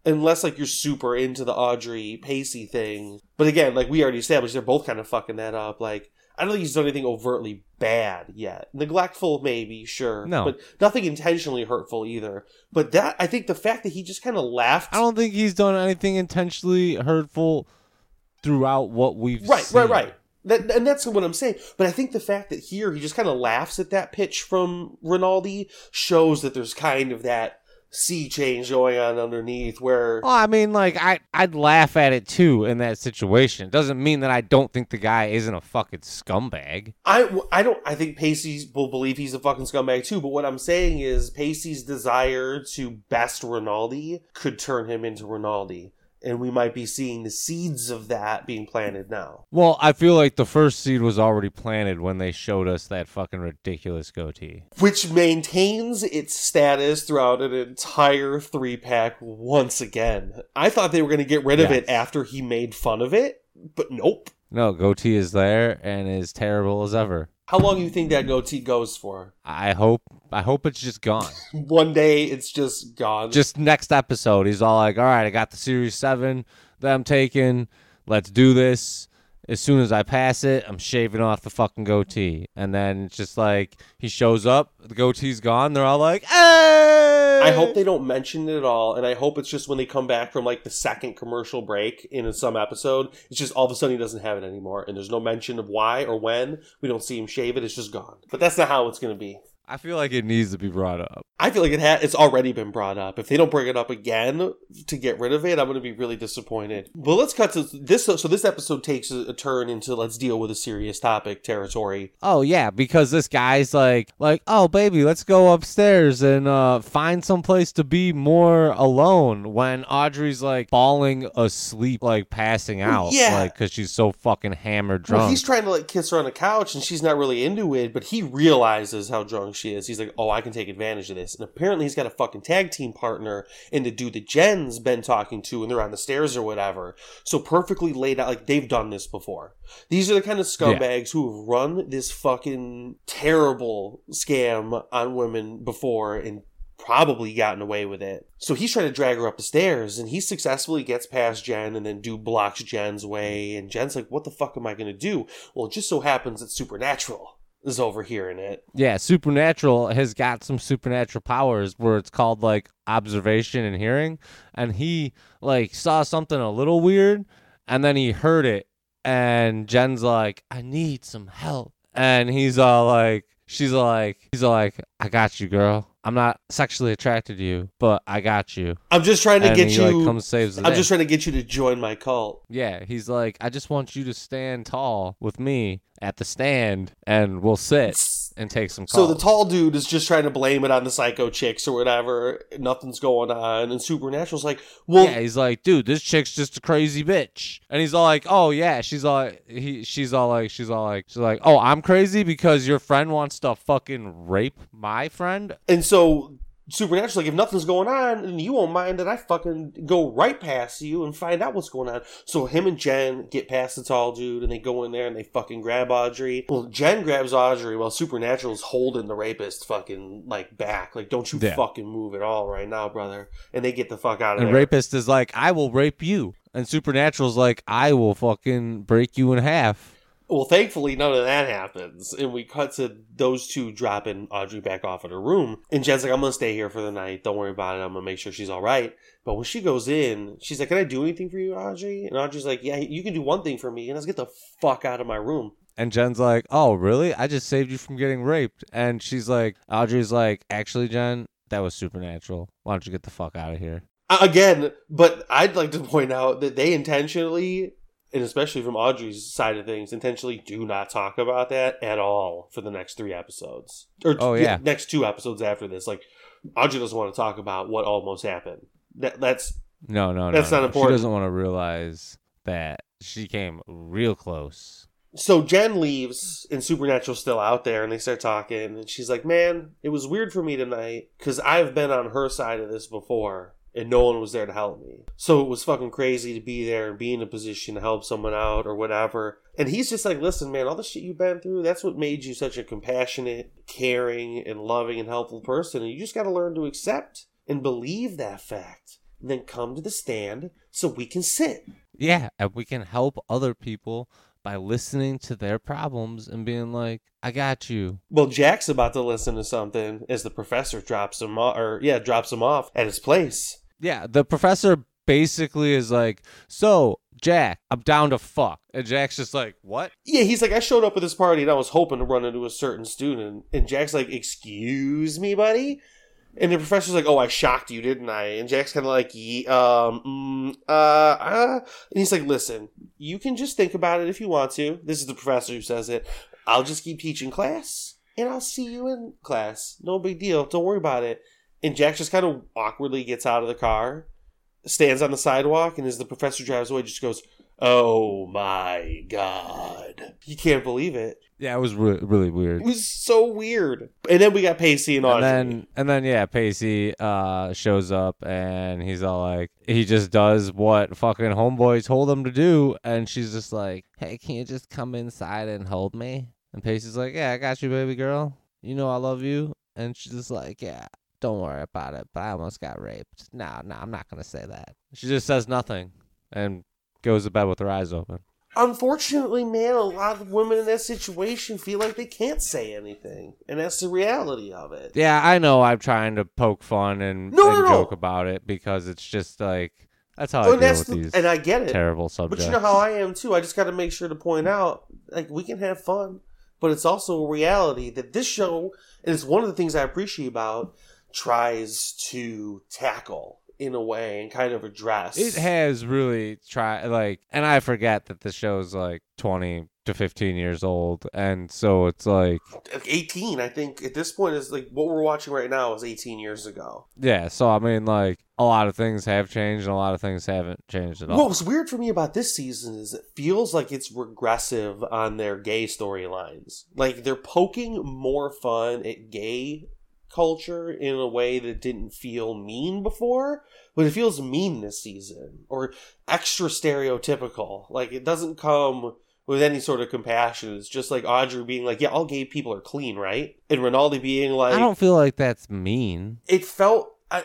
unless like you're super into the Audrey Pacey thing. But again, like we already established, they're both kind of fucking that up. Like I don't think he's done anything overtly bad yet. Neglectful, maybe, sure, No. but nothing intentionally hurtful either. But that I think the fact that he just kind of laughed, I don't think he's done anything intentionally hurtful throughout what we've right, seen. right, right. That, and that's what I'm saying. But I think the fact that here he just kind of laughs at that pitch from Rinaldi shows that there's kind of that sea change going on underneath where Well, I mean, like I, I'd laugh at it too in that situation. It doesn't mean that I don't think the guy isn't a fucking scumbag. I, I don't I think Pacey will believe he's a fucking scumbag too, but what I'm saying is Pacey's desire to best Rinaldi could turn him into Rinaldi. And we might be seeing the seeds of that being planted now. Well, I feel like the first seed was already planted when they showed us that fucking ridiculous goatee. Which maintains its status throughout an entire three pack once again. I thought they were going to get rid of Yes. it after he made fun of it, but nope. No, goatee is there and is terrible as ever. How long do you think that goatee goes for? I hope I hope it's just gone. One day it's just gone. just next episode, he's all like, "All right, I got the series seven that I'm taking. Let's do this." As soon as I pass it, I'm shaving off the fucking goatee, and then it's just like he shows up, the goatee's gone. They're all like, "Hey!" I hope eh. they don't mention it at all, and I hope it's just when they come back from like the second commercial break in some episode, it's just all of a sudden he doesn't have it anymore, and there's no mention of why or when. We don't see him shave it; it's just gone. But that's not how it's going to be. I feel like it needs to be brought up. I feel like it ha- it's already been brought up. If they don't bring it up again to get rid of it, I'm going to be really disappointed. But let's cut to this. So this episode takes a, a turn into let's deal with a serious topic territory. Oh yeah, because this guy's like, like, oh baby, let's go upstairs and uh, find some place to be more alone. When Audrey's like falling asleep, like passing out, yeah. like because she's so fucking hammered drunk. Well, he's trying to like kiss her on the couch, and she's not really into it. But he realizes how drunk she is. He's like, "Oh, I can take advantage of this." And apparently, he's got a fucking tag team partner in the dude that Jen's been talking to, and they're on the stairs or whatever. So perfectly laid out, like they've done this before. These are the kind of scumbags who have run this fucking terrible scam on women before and probably gotten away with it. So he's trying to drag her up the stairs and he successfully gets past Jen and then dude blocks Jen's way and Jen's like, what the fuck am I gonna do? Well, it just so happens it's Supernatural is overhearing it. Yeah, Supernatural has got some supernatural powers where it's called like observation and hearing. And he like saw something a little weird and then he heard it. And Jen's like, I need some help. And he's all like, she's like, he's all like, I got you, girl. I'm not sexually attracted to you, but I got you. I'm just trying to and get he you like comes saves the I'm day. just trying to get you to join my cult. Yeah, he's like, I just want you to stand tall with me at the stand and we'll sit and take some So the tall dude is just trying to blame it on the psycho chicks or whatever. Nothing's going on, and Supernatural's like, "Well, yeah, he's like, dude, this chick's just a crazy bitch. And he's all like, oh yeah, she's all like, he, she's all like, she's all like, she's like, oh, I'm crazy because your friend wants to fucking rape my friend. And so Supernatural's like, if nothing's going on, then you won't mind that I fucking go right past you and find out what's going on. So him and Jen get past the tall dude and they go in there and they fucking grab Audrey. Well, Jen grabs Audrey while Supernatural's holding the rapist fucking like back. Like, don't you Yeah. fucking move at all right now, brother. And they get the fuck out of And there. And rapist is like, I will rape you. And Supernatural's like, I will fucking break you in half. Well, thankfully, none of that happens. And we cut to those two dropping Audrey back off at her room. And Jen's like, I'm going to stay here for the night. Don't worry about it. I'm going to make sure she's all right. But when she goes in, she's like, Can I do anything for you, Audrey? And Audrey's like, Yeah, you can do one thing for me. And let's get the fuck out of my room. And Jen's like, oh, really? I just saved you from getting raped. And she's like, Audrey's like, actually, Jen, that was supernatural. Why don't you get the fuck out of here? Again, but I'd like to point out that they intentionally, and especially from Audrey's side of things, intentionally do not talk about that at all for the next three episodes. Or Oh, yeah. next two episodes after this. Like, Audrey doesn't want to talk about what almost happened. That, that's No, no, no. That's not no. important. She doesn't want to realize that she came real close. so Jen leaves and Supernatural's still out there and they start talking and she's like, Man, it was weird for me tonight because I've been on her side of this before and no one was there to help me. So it was fucking crazy to be there and be in a position to help someone out or whatever. And he's just like, Listen, man, all the shit you've been through, that's what made you such a compassionate, caring, and loving and helpful person. And you just gotta learn to accept and believe that fact. And then come to the stand so we can sit. Yeah, and we can help other people by listening to their problems and being like, "I got you." Well, Jack's about to listen to something as the professor drops him off, or yeah, drops him off at his place. Yeah, the professor basically is like, "So, Jack, I'm down to fuck," and Jack's just like, "What?" Yeah, he's like, I showed up at this party and I was hoping to run into a certain student, and Jack's like, "Excuse me, buddy," and the professor's like, "Oh, I shocked you, didn't I?" And Jack's kind of like, "Ye- "Um, mm, uh, uh," and he's like, "Listen, you can just think about it if you want to." This is the professor who says it. I'll just keep teaching class, and I'll see you in class. No big deal. Don't worry about it. And Jack just kind of awkwardly gets out of the car, stands on the sidewalk, and as the professor drives away, just goes, "Oh my god!" He can't believe it. Yeah, it was re- really weird. It was so weird. And then we got Pacey and Audrey. And then, and then, yeah, Pacey uh, shows up and he's all like, he just does what fucking homeboy told him to do, and she's just like, "Hey, can you just come inside and hold me?" And Pacey's like, "Yeah, I got you, baby girl. You know I love you." And she's just like, "Yeah, don't worry about it." But I almost got raped. No, no, I'm not gonna say that. She just says nothing and goes to bed with her eyes open. Unfortunately, man, a lot of women in that situation feel like they can't say anything. And that's the reality of it. Yeah, I know. I'm trying to poke fun and, No, and no, no. joke about it because it's just like that's how oh, I Oh, and deal with the, these and I get it. terrible But you know how I am too. I just got to make sure to point out, like, we can have fun, but it's also a reality that this show, and it's one of the things I appreciate about, tries to tackle in a way and kind of address. It has really tried like, and I forget that the show's like twenty to fifteen years old, and so it's like, 18, I think, at this point, is like what we're watching right now is 18 years ago. yeah. So I mean, like, a lot of things have changed, and a lot of things haven't changed at all. What was weird for me about this season is it feels like it's regressive on their gay storylines. Like they're poking more fun at gay culture in a way that didn't feel mean before, but it feels mean this season or extra stereotypical. Like it doesn't come with any sort of compassion. It's just like Audrey being like, "Yeah, all gay people are clean, right?" And Rinaldi being like, I don't feel like that's mean, It felt. I,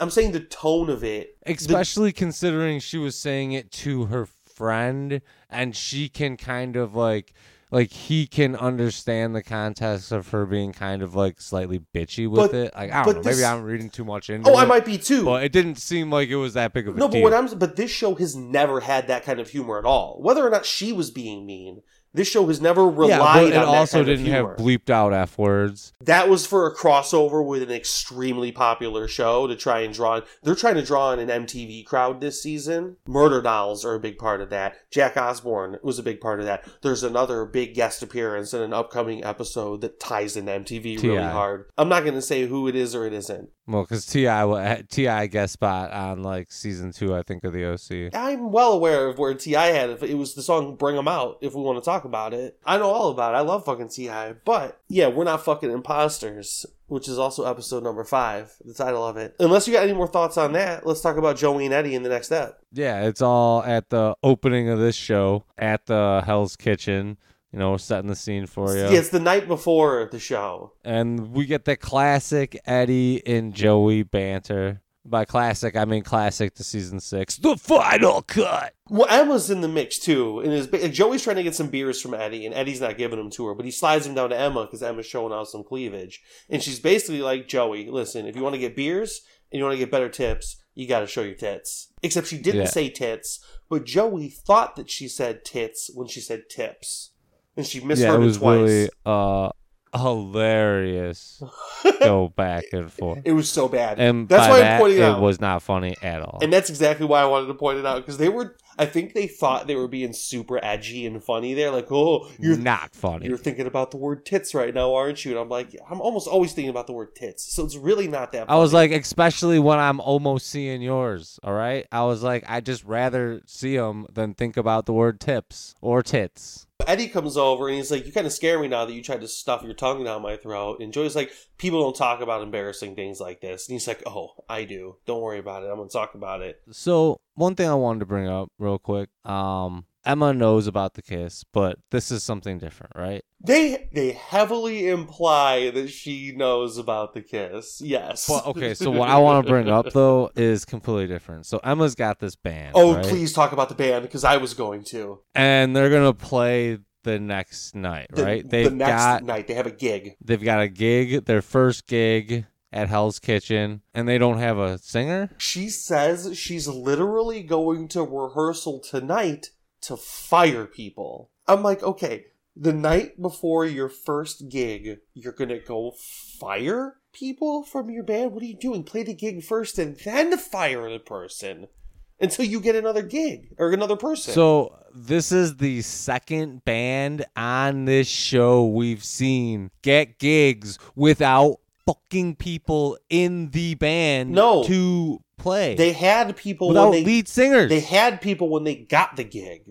I'm saying the tone of it. the- especially considering she was saying it to her friend, and she can kind of like. Like he can understand the context of her being kind of like slightly bitchy with But- it. Like I don't know, maybe I'm reading too much into oh, it. oh, it. I might be too. but it didn't seem like it was that big of a No, but what I'm but this show has never had that kind of humor at all. Whether or not she was being mean, this show has never relied yeah, but on it that also didn't have bleeped out f words. that was for a crossover with an extremely popular show to try and draw. They're trying to draw in an MTV crowd this season. Murderdolls are a big part of that. Jack Osbourne was a big part of that. There's another big guest appearance in an upcoming episode that ties in MTV really hard. I'm not going to say who it is or it isn't. Well, because T.I. T.I. guest spot on like season two, I think of the OC. I'm well aware of where T.I. had it. It was the song "Bring 'Em Out." If we want to talk about it, I know all about it. I love fucking T.I., but yeah, we're not fucking imposters, which is also episode number five, the title of it. Unless you got any more thoughts on that, let's talk about Joey and Eddie in the next step. Yeah, it's all at the opening of this show at the Hell's Kitchen. You know, setting the scene for you. Yeah, it's the night before the show. And we get the classic Eddie and Joey banter. By classic, I mean classic to season six. The final cut. Well, Emma's in the mix too, and is Joey's trying to get some beers from Eddie, and Eddie's not giving them to her, but he slides them down to Emma because Emma's showing off some cleavage, and she's basically like, Joey, listen, if you want to get beers and you want to get better tips, you got to show your tits. Except she didn't Yeah. say tits, but Joey thought that she said tits when she said tips, and she misheard yeah, it it, twice. really uh hilarious. Go back and forth. it was so bad, And that's why that, I'm pointing it it was not funny at all. And that's exactly why I wanted to point it out because they were. I think they thought they were being super edgy and funny there. Like, oh, you're not funny. you're thinking about the word tits right now, aren't you? And I'm like, I'm almost always thinking about the word tits. So it's really not that. I was like, especially when I'm almost seeing yours. All right. I was like, I just rather see them than think about the word tips or tits. Eddie comes over and he's like, "You kind of scare me now that you tried to stuff your tongue down my throat." And Joey's like, "People don't talk about embarrassing things like this." And he's like, "Oh, I do. Don't worry about it. I'm gonna talk about it." So one thing I wanted to bring up real quick. Um, Emma knows about the kiss, but this is something different, right? They they heavily imply that she knows about the kiss. Yes. Well, okay. So what I want to bring up though is completely different. So Emma's got this band. Oh, right? please talk about the band because I was going to. and they're gonna play the next night, The, right? the They've next got night they have a gig. they've got a gig, their first gig at Hell's Kitchen, and they don't have a singer. She says she's literally going to rehearsal tonight to fire people. I'm like, okay, the night before your first gig, you're gonna go fire people from your band? What are you doing? Play the gig first and then fire the person until you get another gig or another person. So this is the second band on this show we've seen get gigs without fucking people in the band No. to play. they had people without when they lead singers. They had people when they got the gig,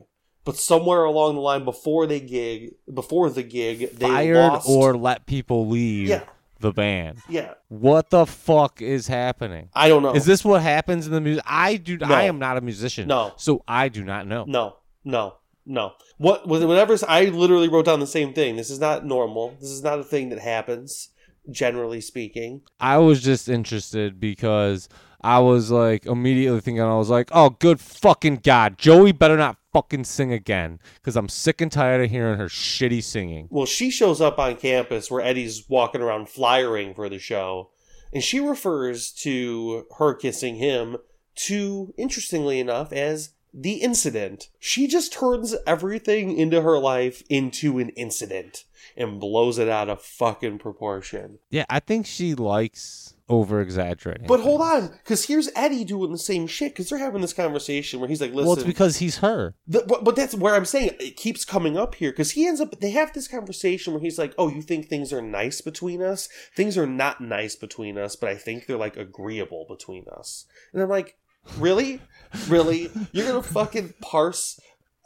but somewhere along the line before they gig, before the gig, they fired lost. or let people leave Yeah. the band. yeah, What the fuck is happening? I don't know. Is this what happens in the music? I do. No. I am not a musician. No. so I do not know. no, no, no? What whatever? I literally wrote down the same thing. This is not normal. This is not a thing that happens. Generally speaking, I was just interested because I was like immediately thinking. I was like, oh, good fucking god, Joey better not fucking sing again because I'm sick and tired of hearing her shitty singing. well, she shows up on campus where Eddie's walking around flyering for the show, and she refers to her kissing him to, interestingly enough, as the incident. She just turns everything into her life into an incident and blows it out of fucking proportion. Yeah, I think she likes over exaggerating. But hold on, because here's Eddie doing the same shit. Because they're having this conversation where he's like, "Listen, Well, it's because he's her. The, but, but that's where I'm saying it keeps coming up here because he ends up. They have this conversation where he's like, "Oh, you think things are nice between us? Things are not nice between us, but I think they're like agreeable between us." And I'm like, "Really, really? You're gonna fucking parse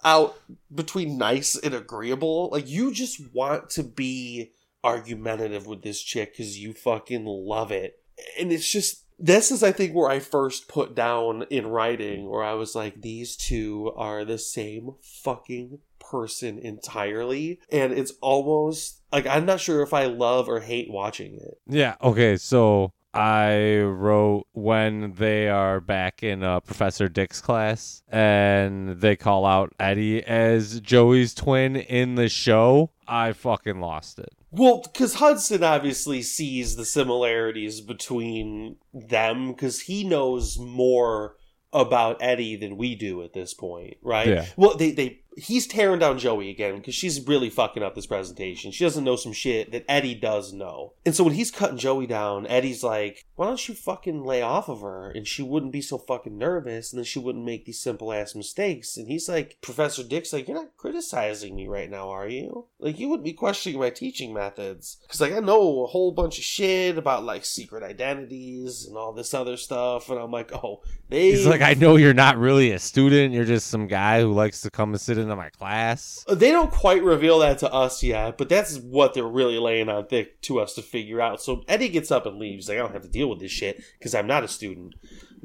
out between nice and agreeable? Like you just want to be argumentative with this chick because you fucking love it, and it's just." This is, I think, where I first put down in writing, where I was like, these two are the same fucking person entirely. And it's almost like I'm not sure if I love or hate watching it. Yeah. Okay. So I wrote when they are back in uh, Professor Dick's class and they call out Eddie as Joey's twin in the show. I fucking lost it. Well, because Hetson obviously sees the similarities between them because he knows more about Eddie than we do at this point, right? Yeah. Well, they they he's tearing down Joey again because she's really fucking up this presentation. She doesn't know some shit that Eddie does know, and so when he's cutting Joey down, Eddie's like, "Why don't you fucking lay off of her and she wouldn't be so fucking nervous, and then she wouldn't make these simple ass mistakes." And he's like, Professor Dick's like, "You're not criticizing me right now, are you? Like you wouldn't be questioning my teaching methods because like I know a whole bunch of shit about like secret identities and all this other stuff." And I'm like, "Oh, they." He's like, I know you're not really a student. You're just some guy who likes to come and sit into my class. Uh, they don't quite reveal that to us yet, but that's what they're really laying on thick to us to figure out. So Eddie gets up and leaves. Like, I don't have to deal with this shit because I'm not a student.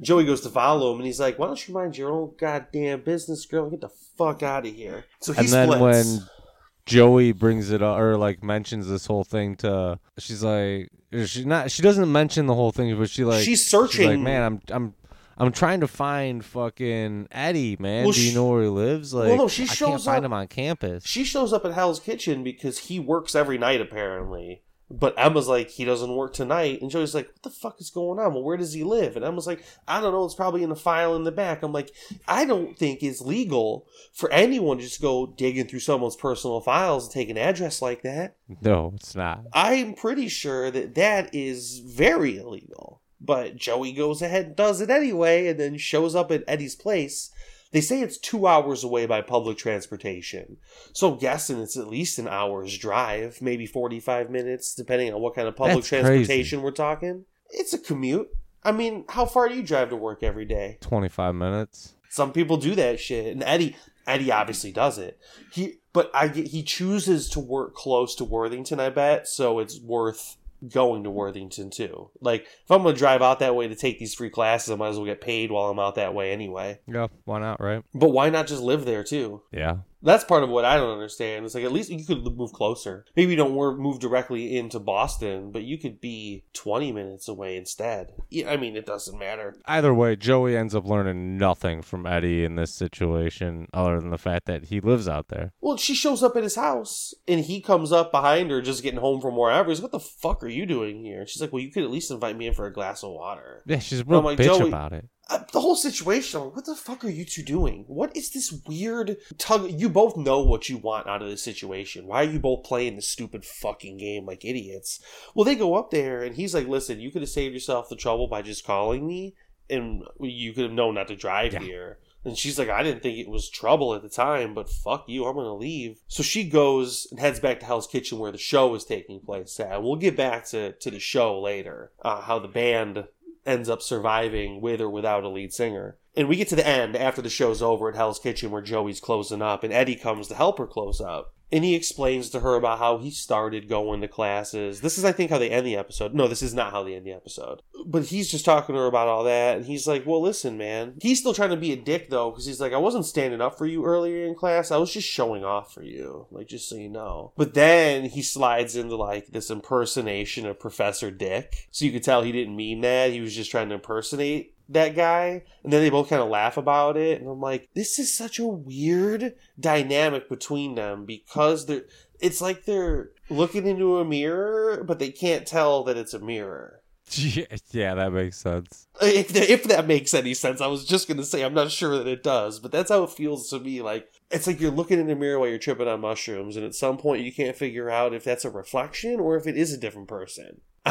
Joey goes to follow him, and he's like, Why don't you mind your own goddamn business, girl? Get the fuck out of here. So he and then splits. when Joey brings it up or like mentions this whole thing to, she's like, she not, she doesn't mention the whole thing, but she like, She's she's searching- like, man, I'm, I'm. I'm trying to find fucking Eddie, man. Well, Do you she- know where he lives? Like, no, she I can't shows find him on campus. she shows up at Hell's Kitchen because he works every night, apparently. But Emma's like, he doesn't work tonight. And Joey's like, what the fuck is going on? Well, where does he live? And Emma's like, I don't know. It's probably in a file in the back. I'm like, I don't think it's legal for anyone to just go digging through someone's personal files and take an address like that. No, it's not. I'm pretty sure that that is very illegal. But Joey goes ahead and does it anyway and then shows up at Eddie's place. They say it's two hours away by public transportation. So I'm guessing it's at least an hour's drive, maybe 45 minutes, depending on what kind of public That's crazy. transportation we're talking. It's a commute. I mean, how far do you drive to work every day? 25 minutes. Some people do that shit, and Eddie Eddie obviously does it. He but I he chooses to work close to Worthington, I bet, so it's worth going to Worthington too. Like if I'm gonna drive out that way to take these free classes, I might as well get paid while I'm out that way anyway. Yeah, why not, right? But why not just live there too? Yeah. That's part of what I don't understand. It's like at least you could move closer. Maybe you don't move directly into Boston, but you could be 20 minutes away instead. Yeah, I mean, it doesn't matter. Either way, Joey ends up learning nothing from Eddie in this situation other than the fact that he lives out there. Well, she shows up at his house and he comes up behind her just getting home from wherever. He's, like, what the fuck are you doing here? She's like, well, you could at least invite me in for a glass of water. Yeah, she's a real like, bitch Joey- about it. Uh, the whole situation, like, what the fuck are you two doing? What is this weird tug? You both know what you want out of this situation. Why are you both playing this stupid fucking game like idiots? Well, they go up there and he's like, listen, you could have saved yourself the trouble by just calling me and you could have known not to drive Yeah. here. And she's like, I didn't think it was trouble at the time, but fuck you, I'm gonna leave. So she goes and heads back to Hell's Kitchen where the show is taking place at. We'll get back to, to the show later, uh, how the band ends up surviving with or without a lead singer. And we get to the end after the show's over at Hell's Kitchen where Joey's closing up and Eddie comes to help her close up. And he explains to her about how he started going to classes. This is, I think, how they end the episode. No, this is not how they end the episode. But he's just talking to her about all that. And he's like, well, listen, man. He's still trying to be a dick, though, because he's like, I wasn't standing up for you earlier in class. I was just showing off for you. Like, just so you know. But then he slides into, like, this impersonation of Professor Dick. So you could tell he didn't mean that. He was just trying to impersonate that guy and then they both kind of laugh about it and i'm like this is such a weird dynamic between them because they're it's like they're looking into a mirror but they can't tell that it's a mirror. Yeah, yeah, that makes sense. if, that- if that makes any sense i was just going to say i'm not sure that it does but that's how it feels to me like it's like you're looking in the mirror while you're tripping on mushrooms and at some point you can't figure out if that's a reflection or if it is a different person.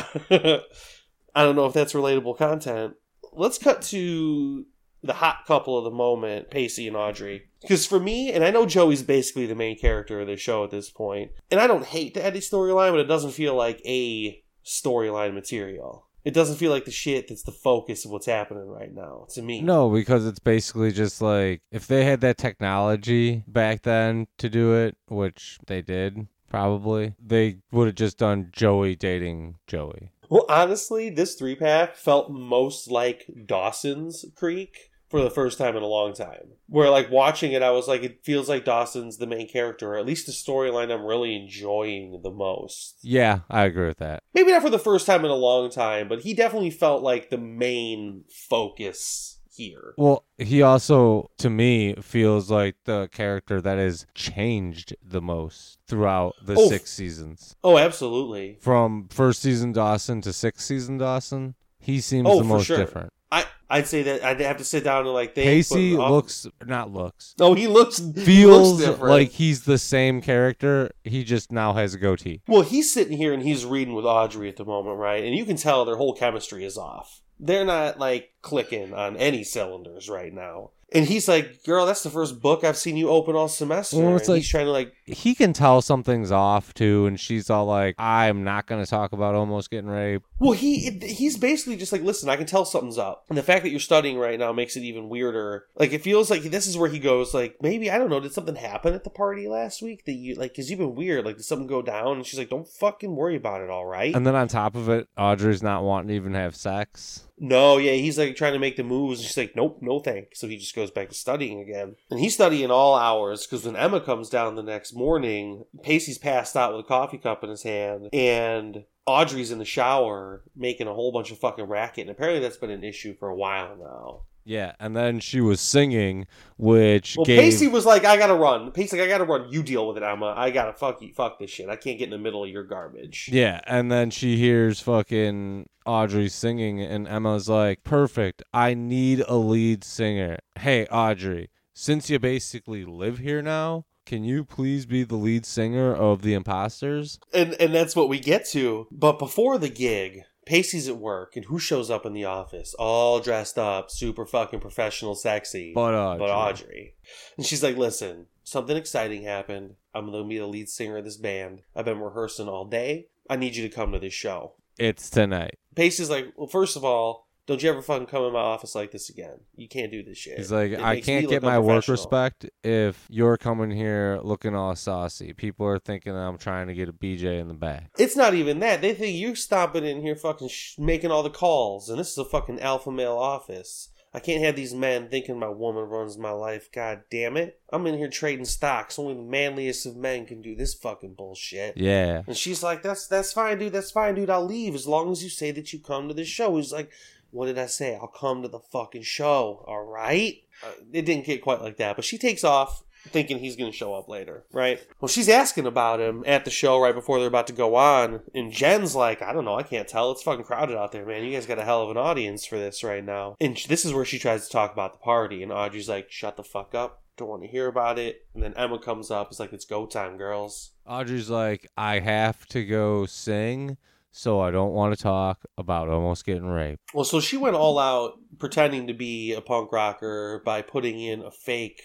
I don't know if that's relatable content let's cut to the hot couple of the moment, Pacey and Audrey. Because for me, and I know Joey's basically the main character of the show at this point, and I don't hate the Eddie storyline, but it doesn't feel like a storyline material. It doesn't feel like the shit that's the focus of what's happening right now to me. No, because it's basically just like if they had that technology back then to do it, which they did probably, they would have just done Joey dating Joey. Well, honestly, this three pack felt most like Dawson's Creek for the first time in a long time. Where, like, watching it, I was like, it feels like Dawson's the main character, or at least the storyline I'm really enjoying the most. Yeah, I agree with that. Maybe not for the first time in a long time, but he definitely felt like the main focus here. Well, he also, to me, feels like the character that has changed the most throughout the Oh, six seasons. Oh, absolutely. From first season Dawson to sixth season Dawson, he seems Oh, the most sure. different. I, I'd say that I'd have to sit down and, like, think. Pacey but, uh, looks, not looks, Oh, he looks. he feels looks different. like he's the same character. He just now has a goatee. Well, he's sitting here and he's reading with Audrey at the moment, right? And you can tell their whole chemistry is off. They're not like clicking on any cylinders right now. And he's like, "Girl, that's the first book I've seen you open all semester." Well, it's and like- he's trying to like, He can tell something's off too, and she's all like, "I'm not going to talk about almost getting raped." well, he he's basically just like, "Listen, I can tell something's up." And the fact that you're studying right now makes it even weirder. Like it feels like this is where he goes, like maybe I don't know, did something happen at the party last week that you like? Because you've been weird. Like did something go down? And she's like, "Don't fucking worry about it, all right." And then on top of it, Audrey's not wanting to even have sex. No, yeah, he's like trying to make the moves. She's like, nope, no thanks. So he just goes back to studying again. And he's studying all hours because when Emma comes down the next morning, Pacey's passed out with a coffee cup in his hand. And Audrey's in the shower making a whole bunch of fucking racket. And apparently that's been an issue for a while now. Yeah, and then she was singing, which Well, gave Pacey was like, I gotta run. Pacey's like, I gotta run. You deal with it, Emma. I gotta fuck you. Fuck this shit. I can't get in the middle of your garbage. yeah, and then she hears fucking Audrey singing, and Emma's like, "Perfect. I need a lead singer. Hey, Audrey, since you basically live here now." Can you please be the lead singer of the Imposters? and and that's what we get to. But before the gig, Pacey's at work, and who shows up in the office? All dressed up, super fucking professional, sexy. But Audrey. but Audrey. And she's like, listen, something exciting happened. I'm to be the lead singer of this band. I've been rehearsing all day. I need you to come to this show. It's tonight. Pacey's like, well, first of all, don't you ever fucking come in my office like this again. You can't do this shit. He's like, It I can't get my work respect if you're coming here looking all saucy. People are thinking that I'm trying to get a BJ in the back. It's not even that. They think you're stomping in here fucking sh- making all the calls, and this is a fucking alpha male office. I can't have these men thinking my woman runs my life. God damn it. I'm in here trading stocks. Only the manliest of men can do this fucking bullshit. Yeah. And she's like, "That's that's fine, dude. That's fine, dude. I'll leave as long as you say that you come to this show." He's like, "What did I say? I'll come to the fucking show. All right." Uh, it didn't get quite like that, but she takes off thinking he's going to show up later, right? Well, she's asking about him at the show right before they're about to go on, and Jen's like, "I don't know. I can't tell. It's fucking crowded out there, man. You guys got a hell of an audience for this right now." And this is where she tries to talk about the party, and Audrey's like, "Shut the fuck up." Don't want to hear about it. And then Emma comes up. It's like, it's go time, girls. Audrey's like, I have to go sing, so I don't want to talk about almost getting raped. Well, so she went all out pretending to be a punk rocker by putting in a fake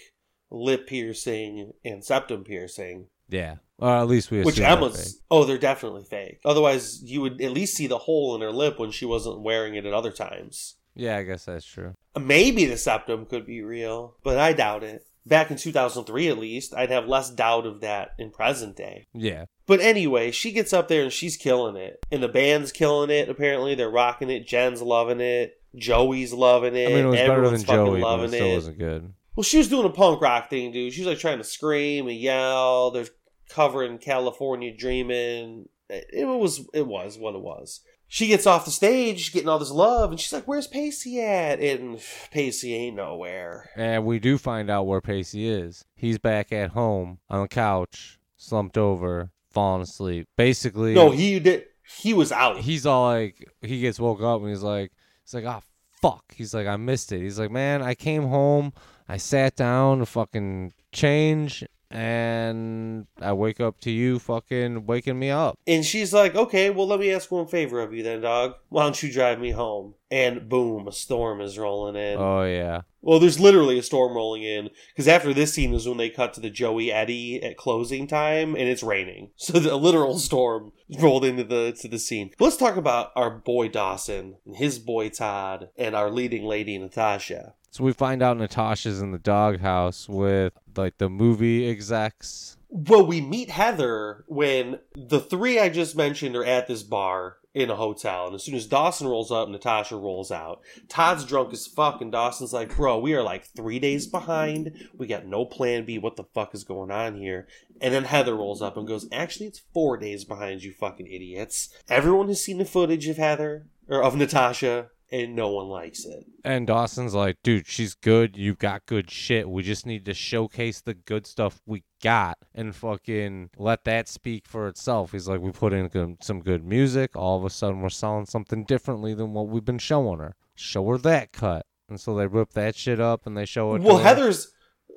lip piercing and septum piercing, Yeah. Or at least we assume which Emma's. Oh, they're definitely fake. Otherwise, you would at least see the hole in her lip when she wasn't wearing it at other times. Yeah, I guess that's true. Maybe the septum could be real, but I doubt it. Back in 2003, at least, I'd have less doubt of that in present day. Yeah. But anyway, she gets up there and she's killing it. And the band's killing it, apparently. They're rocking it. Jen's loving it. Joey's loving it. I mean, it was better than Everyone's fucking Joey, but it still it. wasn't good. Well, she was doing a punk rock thing, dude. She was like trying to scream and yell. They're covering California Dreaming. It was it was what it was. She gets off the stage, getting all this love, and she's like, "Where's Pacey at?" And Pacey ain't nowhere. And we do find out where Pacey is. He's back at home on the couch, slumped over, falling asleep. Basically, No, he did. He was out. he's all like, he gets woke up and he's like, he's like, ah, fuck. He's like, I missed it. He's like, man, I came home, I sat down to fucking change, and I wake up to you fucking waking me up. And she's like, okay, well, let me ask one favor of you then, dog. Why don't you drive me home? And boom, a storm is rolling in. Oh yeah, well, there's literally a storm rolling in. Because after this scene is when they cut to the Joey Eddie at closing time, and it's raining. So the literal storm rolled into the to the scene. But let's talk about our boy Dawson, and his boy Todd, and our leading lady Natasha. So we find out Natasha's in the doghouse with like the movie execs. Well, we meet Heather when the three I just mentioned are at this bar in a hotel. And as soon as Dawson rolls up, Natasha rolls out. Todd's drunk as fuck, and Dawson's like, Bro, we are like three days behind. We got no plan B. What the fuck is going on here? And then Heather rolls up and goes, Actually, it's four days behind, you fucking idiots. Everyone has seen the footage of Heather, or of Natasha, and no one likes it. And Dawson's like, dude, she's good. You've got good shit. We just need to showcase the good stuff we got and fucking let that speak for itself. He's like, we put in some good music. All of a sudden, we're selling something differently than what we've been showing her. Show her that cut. And so they rip that shit up and they show it. Well, to her.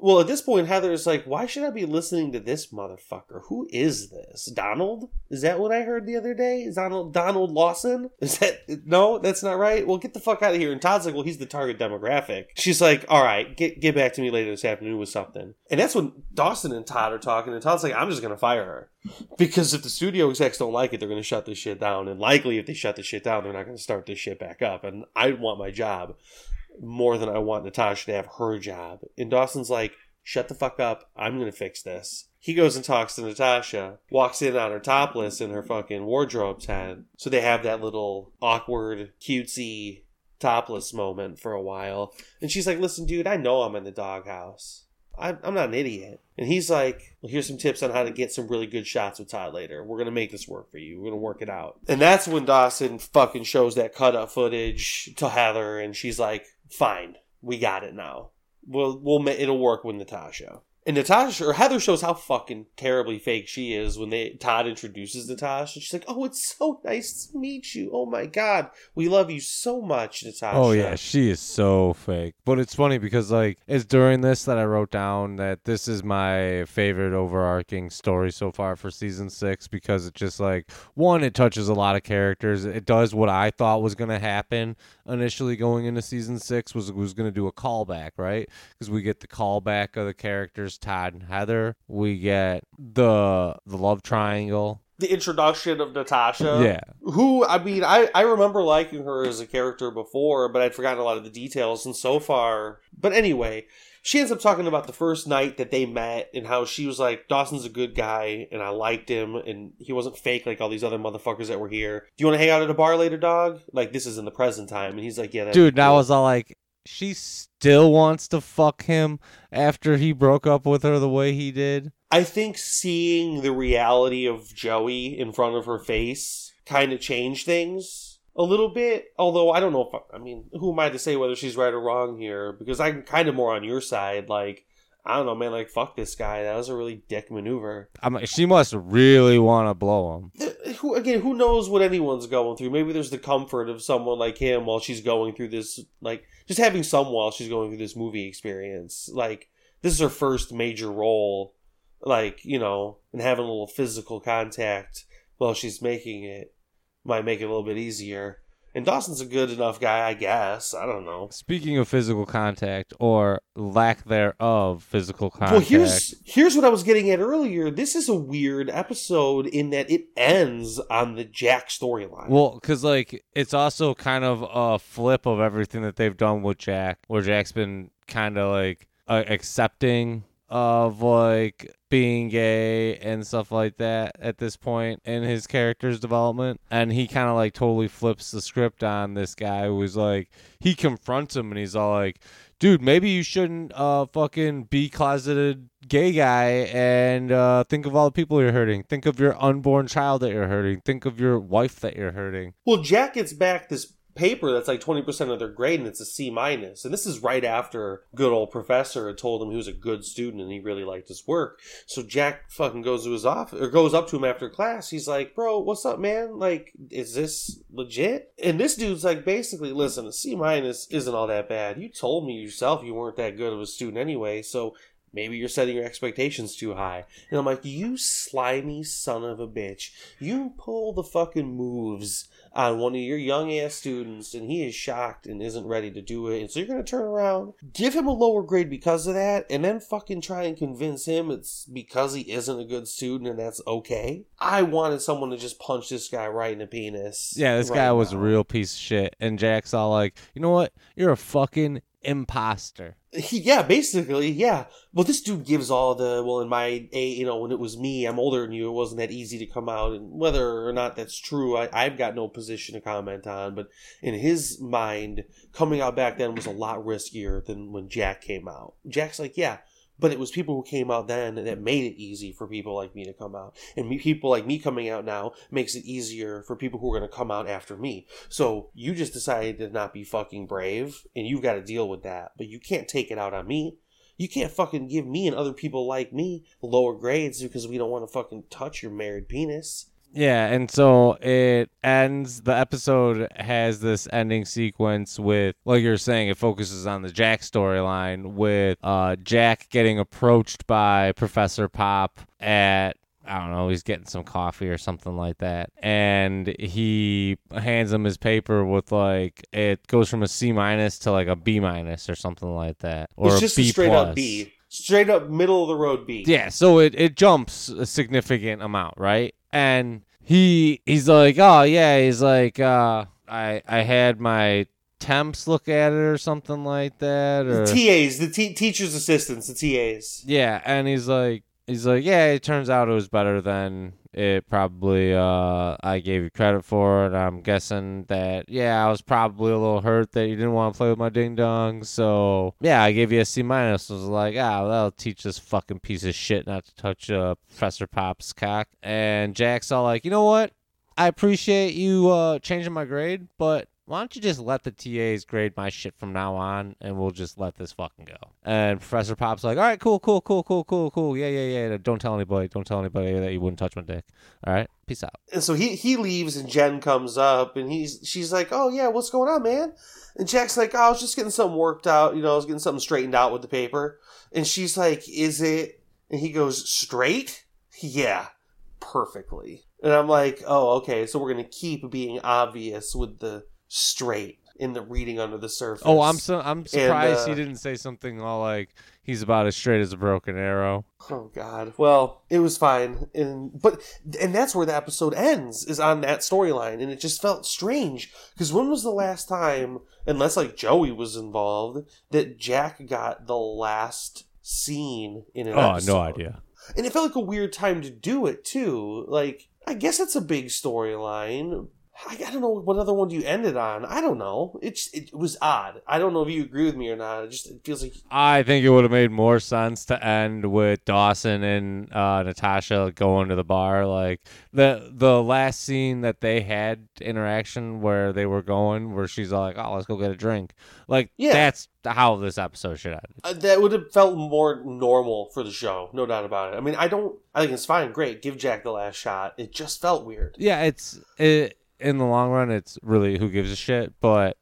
Well, at this point, Heather's like, why should I be listening to this motherfucker? Who is this? Donald? Is that what I heard the other day? Is Donald Donald Lawson? Is that no? That's not right. Well, get the fuck out of here. And Todd's like, well, he's the target demographic. She's like, all right, get get back to me later this afternoon with something. And that's when Dawson and Todd are talking, and Todd's like, I'm just gonna fire her because if the studio execs don't like it, they're gonna shut this shit down. And likely, if they shut this shit down, they're not gonna start this shit back up. And I want my job more than I want Natasha to have her job. And Dawson's like, shut the fuck up. I'm going to fix this. He goes and talks to Natasha, walks in on her topless in her fucking wardrobe tent. So they have that little awkward, cutesy topless moment for a while. And she's like, listen, dude, I know I'm in the doghouse. I'm, not an idiot. And he's like, well, here's some tips on how to get some really good shots with Todd later. We're going to make this work for you. We're going to work it out. And that's when Dawson fucking shows that cut up footage to Heather, and she's like, fine, we got it now. We'll, we'll, it'll work with Natasha. And Natasha or Heather shows how fucking terribly fake she is when they Todd introduces Natasha. And she's like, "Oh, it's so nice to meet you. Oh my god, we love you so much, Natasha." Oh yeah, she is so fake. But it's funny because like it's during this that I wrote down that this is my favorite overarching story so far for season six because it just like one, it touches a lot of characters. It does what I thought was gonna happen initially going into season six was was gonna do a callback, right? Because we get the callback of the characters Todd and Heather. We get the the love triangle. the introduction of Natasha. Yeah. Who I mean, I I remember liking her as a character before, but I'd forgotten a lot of the details. And so far, but anyway, she ends up talking about the first night that they met and how she was like, Dawson's a good guy, and I liked him, and he wasn't fake like all these other motherfuckers that were here. Do you want to hang out at a bar later, dog? Like this is in the present time, and he's like, yeah, Dude, and I was all like, she still wants to fuck him after he broke up with her the way he did. I think seeing the reality of Joey in front of her face kind of changed things a little bit. Although I don't know if I, I mean, who am I to say whether she's right or wrong here? Because I'm kind of more on your side. Like, I don't know, man. Like, fuck this guy. That was a really dick maneuver. I'm like, she must really want to blow him. Who again? Who knows what anyone's going through? Maybe there's the comfort of someone like him while she's going through this, like just having some while she's going through this movie experience. Like this is her first major role, like you know, and having a little physical contact while she's making it might make it a little bit easier. And Dawson's a good enough guy, I guess. I don't know. Speaking of physical contact or lack thereof physical contact. Well, here's here's what I was getting at earlier. This is a weird episode in that it ends on the Jack storyline. Well, because like it's also kind of a flip of everything that they've done with Jack, where Jack's been kind of like uh, accepting of like being gay and stuff like that at this point in his character's development, and he kind of like totally flips the script on this guy who's like he confronts him and he's all like. Dude, maybe you shouldn't uh fucking be closeted gay guy and uh think of all the people you're hurting. Think of your unborn child that you're hurting. Think of your wife that you're hurting. Well, Jack gets back this paper that's like 20% of their grade and it's a C minus. And this is right after good old professor had told him he was a good student and he really liked his work. So Jack fucking goes to his office or goes up to him after class. He's like, bro, what's up, man? Like, is this legit? And this dude's like, basically, listen, a C minus isn't all that bad. You told me yourself you weren't that good of a student anyway. So Maybe you're setting your expectations too high. And I'm like, you slimy son of a bitch. You pull the fucking moves on one of your young ass students and he is shocked and isn't ready to do it. And so you're going to turn around, give him a lower grade because of that, and then fucking try and convince him it's because he isn't a good student and that's okay. I wanted someone to just punch this guy right in the penis. Yeah, this right guy was a real piece of shit. And Jack's all like, you know what? You're a fucking imposter. He, yeah, basically, yeah. Well, this dude gives all the well in my a you know when it was me, I'm older than you. It wasn't that easy to come out, and whether or not that's true, I, I've got no position to comment on. But in his mind, coming out back then was a lot riskier than when Jack came out. Jack's like, yeah, but it was people who came out then that made it easy for people like me to come out, and me, people like me coming out now makes it easier for people who are going to come out after me. So you just decided to not be fucking brave, and you've got to deal with that. But you can't take it out on me. You can't fucking give me and other people like me lower grades because we don't want to fucking touch your married penis. Yeah, and so it ends. The episode has this ending sequence with, like you're saying, it focuses on the Jack storyline with uh, Jack getting approached by Professor Pop at. I don't know, he's getting some coffee or something like that. And he hands him his paper with like it goes from a C minus to like a B minus or something like that. Or it's a just B a straight plus. up B, straight up middle of the road B. Yeah, so it, it jumps a significant amount, right? And he he's like, oh yeah, he's like, uh, I I had my temps look at it or something like that, or The TAs, the t- teachers' assistants, the TAs. yeah, and he's like, he's like, yeah, it turns out it was better than it probably uh I gave you credit for it. I'm guessing that yeah, I was probably a little hurt that you didn't want to play with my ding dong. So yeah, I gave you a C minus. Was like, ah, that'll teach this fucking piece of shit not to touch uh, Professor Pop's cock. And Jack's all like, you know what? I appreciate you uh changing my grade, but why don't you just let the TAs grade my shit from now on and we'll just let this fucking go? And Professor Pop's like, all right, cool, cool, cool, cool, cool, cool. Yeah, yeah, yeah. Don't tell anybody. Don't tell anybody that you wouldn't touch my dick. All right, peace out. And so he he leaves, and Jen comes up, and he's she's like, "Oh yeah, what's going on, man?" And Jack's like, "Oh, I was just getting something worked out. You know, I was getting something straightened out with the paper." And she's like, "Is it?" And he goes, "Straight? Yeah, perfectly." And I'm like, "Oh, okay. So we're gonna keep being obvious with the straight in the reading under the surface." Oh, I'm so I'm surprised he uh, didn't say something all like he's about as straight as a broken arrow. Oh God. Well, it was fine, and but and that's where the episode ends is on that storyline, and it just felt strange because when was the last time, unless like Joey was involved, that Jack got the last scene in an Oh, episode? no idea. And it felt like a weird time to do it too. Like I guess it's a big storyline. I, don't know what other one you ended on. I don't know. It's it was odd. I don't know if you agree with me or not. It just it feels like I think it would have made more sense to end with Dawson and uh, Natasha going to the bar. Like the the last scene that they had interaction where they were going, where she's like, "Oh, let's go get a drink." Like Yeah. that's how this episode should end. Uh, that would have felt more normal for the show, no doubt about it. I mean, I don't. I think it's fine, great. Give Jack the last shot. It just felt weird. Yeah, it's it in the long run. It's really who gives a shit, but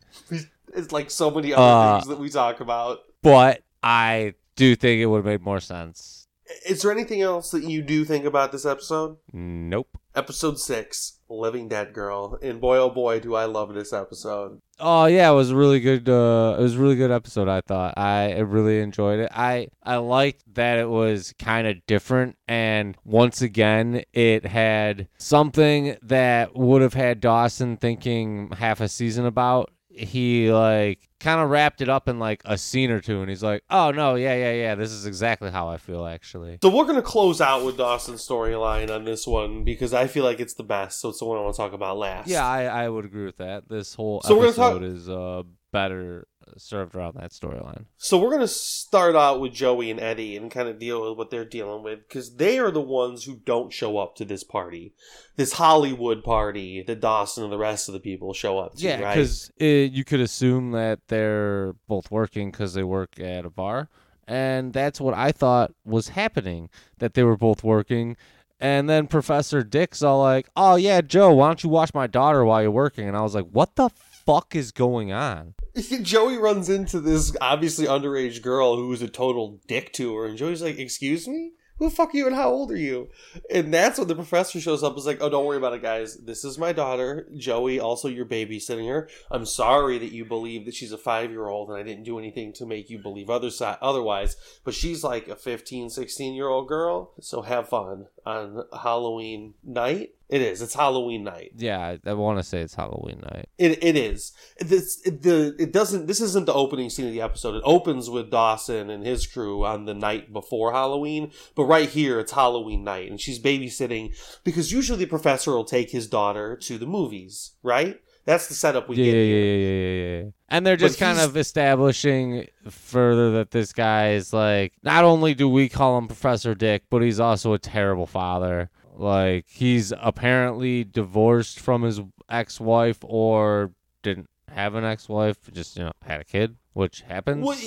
It's like so many other Uh, things that we talk about. but I do think it would have made more sense. Is there anything else that you do think about this episode? Nope. Episode six, Living Dead Girl, and boy oh boy, do I love this episode. Oh yeah, it was a really good. Uh, it was really good episode. I thought I really enjoyed it. I I liked that it was kind of different, and once again, it had something that would have had Dawson thinking half a season about. He like kind of wrapped it up in like a scene or two, and he's like, "Oh no, yeah, yeah, yeah, this is exactly how I feel actually." So we're gonna close out with Dawson's storyline on this one because I feel like it's the best. So it's the one I want to talk about last. Yeah, I, I would agree with that. This whole So we're gonna talk- episode is uh better served around that storyline. So we're gonna start out with Joey and Eddie and kind of deal with what they're dealing with because they are the ones who don't show up to this party, this Hollywood party that Dawson and the rest of the people show up to. Yeah, right? because you could assume that they're both working because they work at a bar, and that's what I thought was happening. That they were both working, and then Professor Dick's all like, "Oh yeah, Joe, why don't you watch my daughter while you're working?" And I was like, "What the fuck is going on?" Joey runs into this obviously underage girl who's a total dick to her, and Joey's like, "Excuse me." Who the fuck are you and how old are you? And that's when the professor shows up. Is like, oh, don't worry about it, guys. This is my daughter, Joey. Also, you're babysitting her. I'm sorry that you believe that she's a five year old, and I didn't do anything to make you believe other si- otherwise. But she's like a 15, 16 year old girl. So have fun on Halloween night. It is. It's Halloween night. Yeah, I, I want to say it's Halloween night. It, it is. This it, the it doesn't. This isn't the opening scene of the episode. It opens with Dawson and his crew on the night before Halloween, but right here it's Halloween night, and she's babysitting because usually the professor will take his daughter to the movies, right? That's the setup we Yeah, get yeah, here. yeah, yeah, yeah, yeah. And they're just kind he's- of establishing further that this guy is like, not only do we call him Professor Dick, but he's also a terrible father. Like, he's apparently divorced from his ex wife or didn't have an ex wife, just, you know, had a kid, which happens. Well,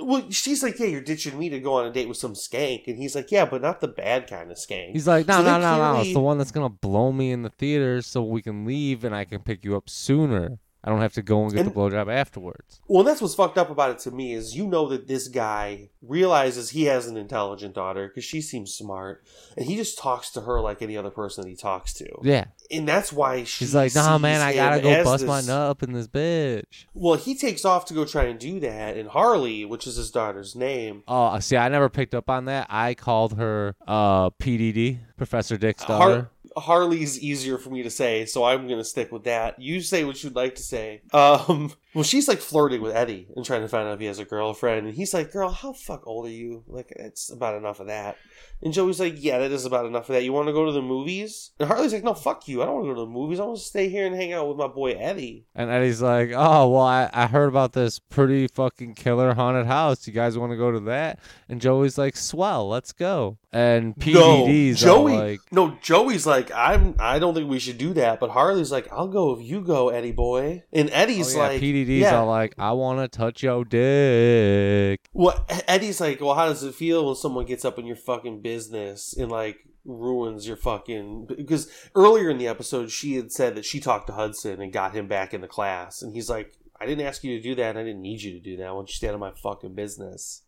well, she's like, yeah, you're ditching me to go on a date with some skank, and he's like, yeah, but not the bad kind of skank. He's like, no, So no, no, no. It's the one that's going to blow me in the theater so we can leave and I can pick you up sooner. I don't have to go and get And- the blowjob afterwards. Well, that's what's fucked up about it to me is you know that this guy realizes he has an intelligent daughter because she seems smart, and he just talks to her like any other person that he talks to, Yeah. and that's why she He's like, nah, man, I gotta go bust my nut up in this bitch. Well, he takes off to go try and do that, and Harley, which is his daughter's name, Oh, see, I never picked up on that. I called her uh PDD, Professor Dick's Har- daughter. Harley's easier for me to say, so I'm gonna stick with that. You say what you'd like to say. Um, well, she's like flirting with Eddie and trying to find out if he has a girlfriend, and he's like, "Girl, how fuck old are you? Like, it's about enough of that." And Joey's like, "Yeah, that is about enough of that. You want to go to the movies?" And Harley's like, "No, fuck you. I don't want to go to the movies. I want to stay here and hang out with my boy Eddie." and Eddie's like, oh, well, I, I heard about this pretty fucking killer haunted house. You guys want to go to that? And Joey's like, swell, let's go. and no, PDD's Joey. like, no, Joey's like, I'm. I don't think we should do that. But Harley's like, I'll go if you go, Eddie boy. And oh, Eddie's yeah, like, PDD's yeah. all like, I want to touch your dick. Well, Eddie's like, well, how does it feel when someone gets up in your fucking business and like ruins your fucking? Because earlier in the episode, she had said that she talked to Hetson and got him back in the class, and he's like, I didn't ask you to do that, I didn't need you to do that. I want you to stay out of my fucking business.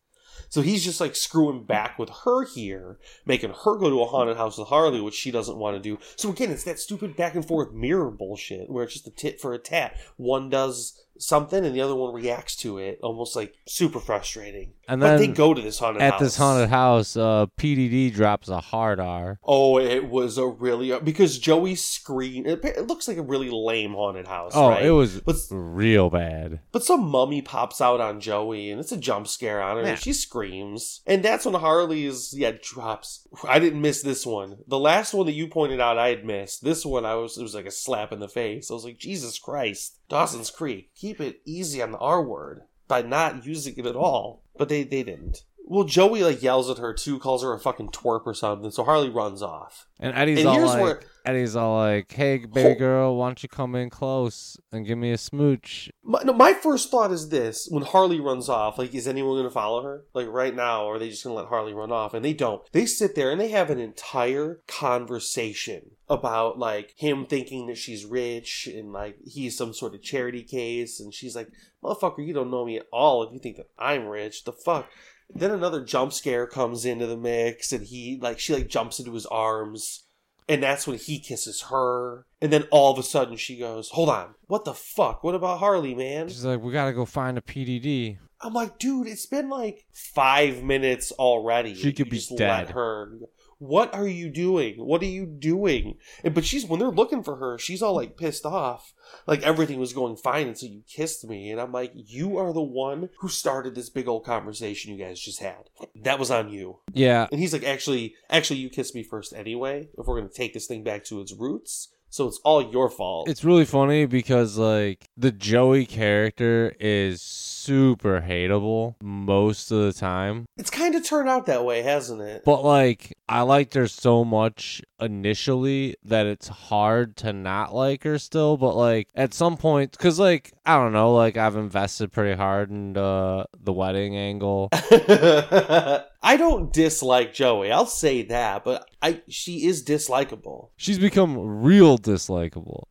So he's just like screwing back with her here, making her go to a haunted house with Harley, which she doesn't want to do. So again, it's that stupid back and forth mirror bullshit where it's just a tit for a tat. One does something and the other one reacts to it, almost like super frustrating. And but they go to this haunted At house. this haunted house, uh, PDD drops a hard R. Oh, it was a really because Joey screamed. It, it looks like a really lame haunted house. Oh, right? it was But real bad. But some mummy pops out on Joey, and it's a jump scare on her, Yeah. and she screams. And that's when Harley's yeah drops. I didn't miss this one. The last one that you pointed out, I had missed. This one, I was it was like a slap in the face. I was like, Jesus Christ, Dawson's Creek, keep it easy on the R word by not using it at all. But they they didn't. Well, Joey like yells at her too, calls her a fucking twerp or something. So Harley runs off. And Eddie's And all like, where- Eddie's all like, "Hey, baby girl, why don't you come in close and give me a smooch?" My, no, my first thought is this: when Harley runs off, like, is anyone going to follow her? Like right now, or are they just going to let Harley run off? And they don't. They sit there and they have an entire conversation about like him thinking that she's rich and like he's some sort of charity case, and she's like, "Motherfucker, you don't know me at all if you think that I'm rich." The fuck. Then another jump scare comes into the mix, and he like she like jumps into his arms. And that's when he kisses her. And then all of a sudden she goes, Hold on, what the fuck? What about Harley, man? She's like, "We gotta go find a PDD." I'm like, dude, it's been like five minutes already. She could You be just dead. Let her. What are you doing? What are you doing? And, but she's when they're looking for her, she's all like pissed off. Like everything was going fine until you kissed me, and I'm like, you are the one who started this big old conversation you guys just had. That was on you. Yeah, And he's like, actually, actually, you kissed me first anyway. If we're gonna take this thing back to its roots, so it's all your fault. it's really funny because like the Joey character is super hateable most of the time. it's kind of turned out that way, hasn't it? But like I liked her so much initially that it's hard to not like her still, but like at some point cuz like I don't know, like I've invested pretty hard in uh, the wedding angle. I don't dislike Joey. I'll say that, but I she is dislikable. She's become real dislikable.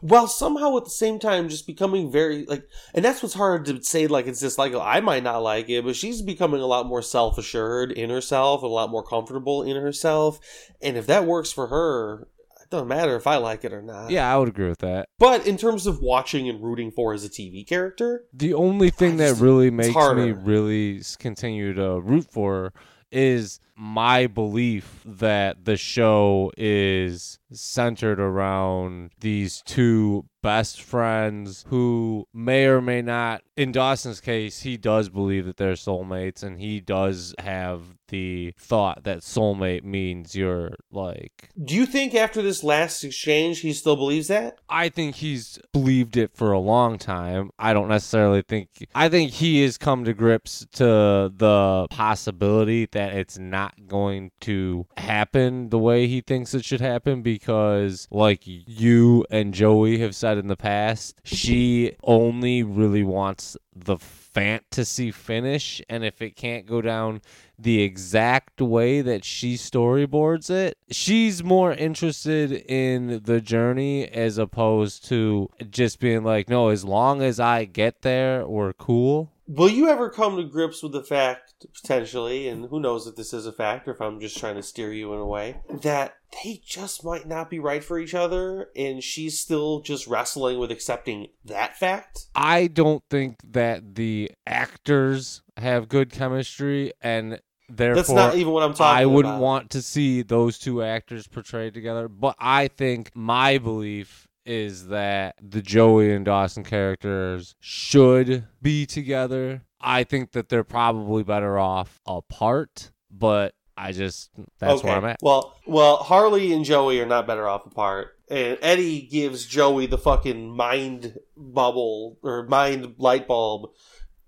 While somehow at the same time just becoming very like and that's what's hard to say like it's just like oh, I might not like it, but she's becoming a lot more self assured in herself and a lot more comfortable in herself. And if that works for her, it doesn't matter if I like it or not. Yeah, I would agree with that. But in terms of watching and rooting for as a TV character, The only thing I that just- really makes me really continue to root for her is my belief that the show is centered around these two best friends who may or may not in Dawson's case he does believe that they're soulmates and he does have the thought that soulmate means you're like do you think after this last exchange he still believes that? I think he's believed it for a long time. I don't necessarily think. I think he has come to grips to the possibility that it's not going to happen the way he thinks it should happen because, like you and Joey have said in the past, she only really wants the fantasy finish. And if it can't go down the exact way that she storyboards it. She's more interested in the journey as opposed to just being like, no, as long as I get there, we're cool. Will you ever come to grips with the fact, potentially, and who knows if this is a fact or if I'm just trying to steer you in a way, that they just might not be right for each other and she's still just wrestling with accepting that fact? I don't think that the actors have good chemistry and therefore That's not even what I'm talking I wouldn't about. want to see those two actors portrayed together. But I think my belief is that the Joey and Dawson characters should be together. I think that they're probably better off apart, but I just that's okay. where I'm at. Well, well, Harley and Joey are not better off apart. And Eddie gives Joey the fucking mind bubble or mind light bulb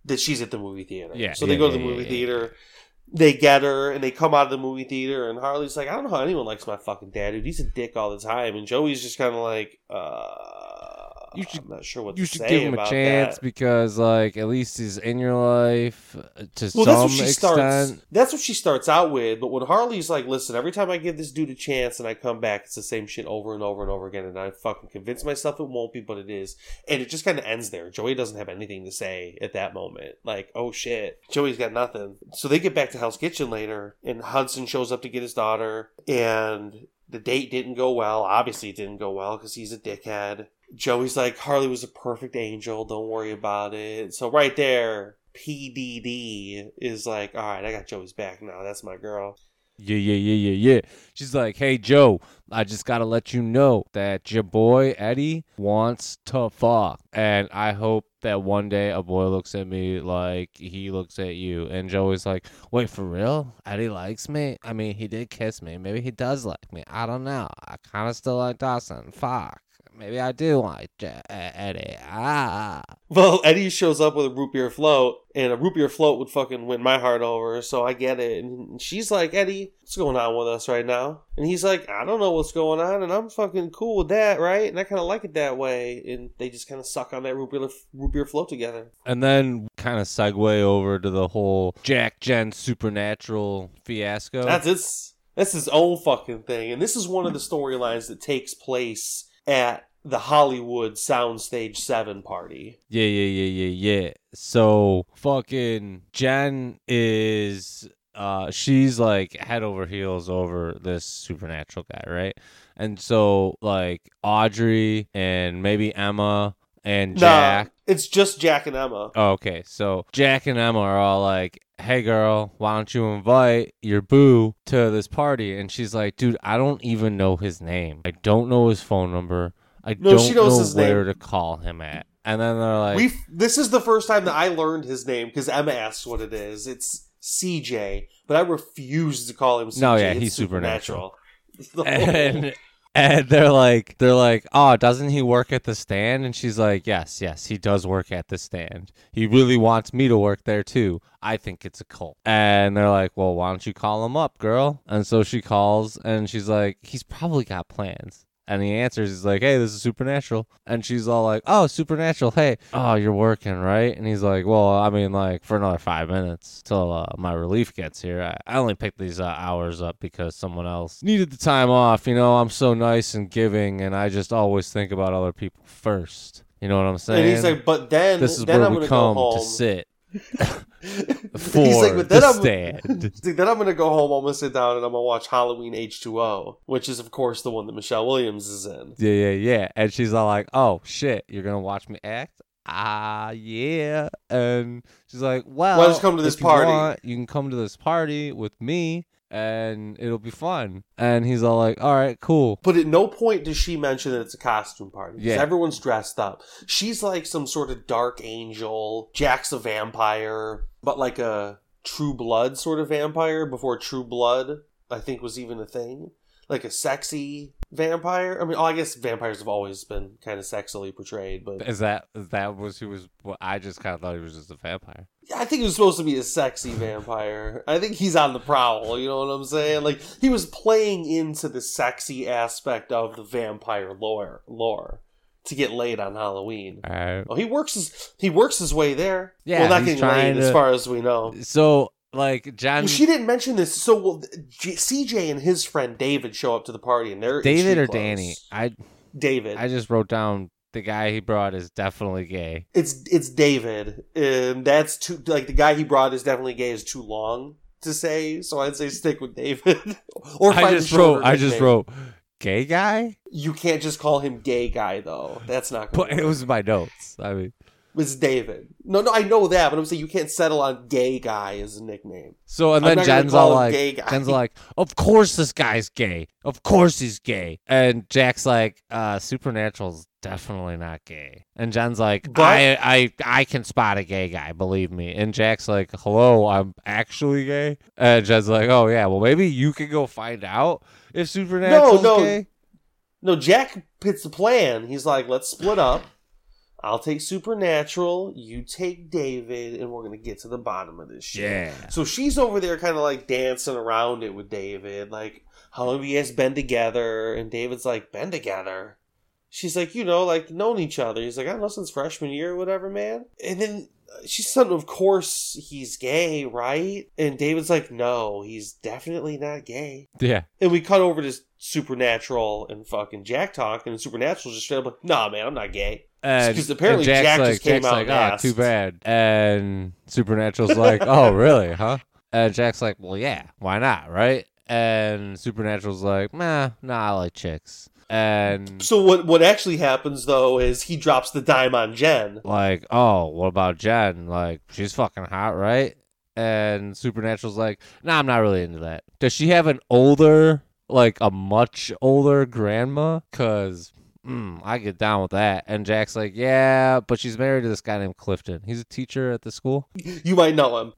that she's at the movie theater. Yeah, So they yeah, go to the yeah, movie yeah, theater. They get her and they come out of the movie theater and Harley's like, I don't know how anyone likes my fucking dad, dude. He's a dick all the time. And Joey's just kind of like, uh, You should- I'm not sure what You should give him a chance that. because, like, at least he's in your life uh, to Well, some that's what she extent. starts. That's what she starts out with. But when Harley's like, "Listen, every time I give this dude a chance and I come back, it's the same shit over and over and over again," and I fucking convince myself it won't be, but it is, and it just kind of ends there. Joey doesn't have anything to say at that moment. Like, oh shit, Joey's got nothing. So they get back to Hell's Kitchen later, and Hetson shows up to get his daughter, and the date didn't go well. Obviously, it didn't go well because he's a dickhead. Joey's like, Harley was a perfect angel. Don't worry about it. So right there, PDD is like, all right, I got Joey's back now. That's my girl. Yeah, yeah, yeah, yeah, yeah. She's like, hey, Joe, I just got to let you know that your boy Eddie wants to fuck. And I hope that one day a boy looks at me like he looks at you. And Joey's like, wait, for real? Eddie likes me? I mean, he did kiss me. Maybe he does like me. I don't know. I kind of still like Dawson. Fuck. Maybe I do like J- Eddie. Ah. Well, Eddie shows up with a root beer float, and a root beer float would fucking win my heart over. So I get it. And she's like, Eddie, what's going on with us right now? And he's like, I don't know what's going on, and I'm fucking cool with that, right? And I kind of like it that way. And they just kind of suck on that root beer, root beer float together. And then kind of segue over to the whole Jack Jen supernatural fiasco. That's its that's his own fucking thing, and this is one of the storylines that takes place at the Hollywood Soundstage Seven party. Yeah, yeah, yeah, yeah, yeah. So fucking Jen is uh she's like head over heels over this supernatural guy, right? And so like Audrey and maybe Emma and Jack. It's just Jack and Emma. Oh, okay. So Jack and Emma are all like, "Hey, girl, why don't you invite your boo to this party?" And she's like, "Dude, I don't even know his name. I don't know his phone number. I No, don't she knows know his where name. to call him at." And then they're like, we this is the first time that I learned his name because Emma asks what it is. It's CJ, but I refuse to call him CJ. No, yeah, It's he's supernatural. supernatural. and and they're like they're like oh doesn't he work at the stand? And she's like yes yes he does work at the stand. He really wants me to work there too. I think it's a cult. And they're like well why don't you call him up girl? And so she calls and she's like he's probably got plans and he answers he's like hey this is supernatural. And she's all like oh supernatural hey oh you're working right? And he's like well i mean like for another five minutes till uh, my relief gets here. I, I only picked these uh, hours up because someone else needed the time off you know? I'm so nice and giving and i just always think about other people first. You know what i'm saying and he's like, but then this is then where I'm we come go home. to sit he's like, but then the I'm stand like, then I'm gonna go home. I'm gonna sit down and I'm gonna watch Halloween H2O, which is of course the one that Michelle Williams is in. Yeah, yeah, yeah. And she's all like, "Oh shit, you're gonna watch me act?" Ah, yeah. And she's like, "Well, Why don't you come to this you party?" want, you can come to this party with me, and it'll be fun." And he's all like, "All right, cool." But at no point does she mention that it's a costume party. Yeah. everyone's dressed up. She's like some sort of dark angel. Jack's a vampire, but like a True Blood sort of vampire before True Blood, I think, was even a thing. Like a sexy vampire. I mean, oh, I guess vampires have always been kind of sexily portrayed, but Is that that was who was? Well, I just kind of thought he was just a vampire. I think he was supposed to be a sexy vampire. I think he's on the prowl, you know what I'm saying? Like he was playing into the sexy aspect of the vampire lore lore to get laid on Halloween. All right. Oh, he works his he works his way there. Yeah, well, not getting laid as far as we know. So like John, Well, she didn't mention this. So well, J- CJ and his friend David show up to the party, and they're David or clothes. Danny? I David. I just wrote down the guy he brought is definitely gay. it's it's David, and that's too like the guy he brought is definitely gay is too long to say. So I'd say stick with David. or I just wrote. I just nickname. wrote gay guy, You can't just call him gay guy though. That's not. but it was my notes. I mean. It's David. No, no, I know that, but I'm saying you can't settle on gay guy as a nickname. So and I'm then Jen's all like. Jen's like, of course this guy's gay. Of course he's gay. And Jack's like, uh, Supernatural's definitely not gay. And Jen's like, But- I, I, I can spot a gay guy, believe me. And Jack's like, hello, I'm actually gay. And Jen's like, oh yeah, well maybe you can go find out if Supernatural's no. gay. No, Jack pits the plan. He's like, let's split up. I'll take Supernatural, you take David, and we're gonna get to the bottom of this shit. Yeah. So she's over there kind of like dancing around it with David, like, how long have you guys been together? And David's like, been together? She's like, you know, like known each other. He's like, I don't know, since freshman year or whatever, man. And then uh, she's something, of course, he's gay, right? And David's like, no, he's definitely not gay. Yeah. And we cut over to Supernatural and fucking Jack talk, and Supernatural's just straight up like, nah, man, I'm not gay. And 'Cause apparently Jack's Jack like, just came Jack's out like, and oh, asked." too bad. And Supernatural's like, oh, really, huh? And Jack's like, well, yeah, why not, right? And Supernatural's like, nah, nah, I like chicks. And So what what actually happens though is he drops the dime on Jen. like, oh, what about Jen? Like, she's fucking hot, right? And Supernatural's like, nah, I'm not really into that. Does she have an older, like a much older grandma? Cause mm, I get down with that. And Jack's like, yeah, but she's married to this guy named Clifton. He's a teacher at the school. You might know him.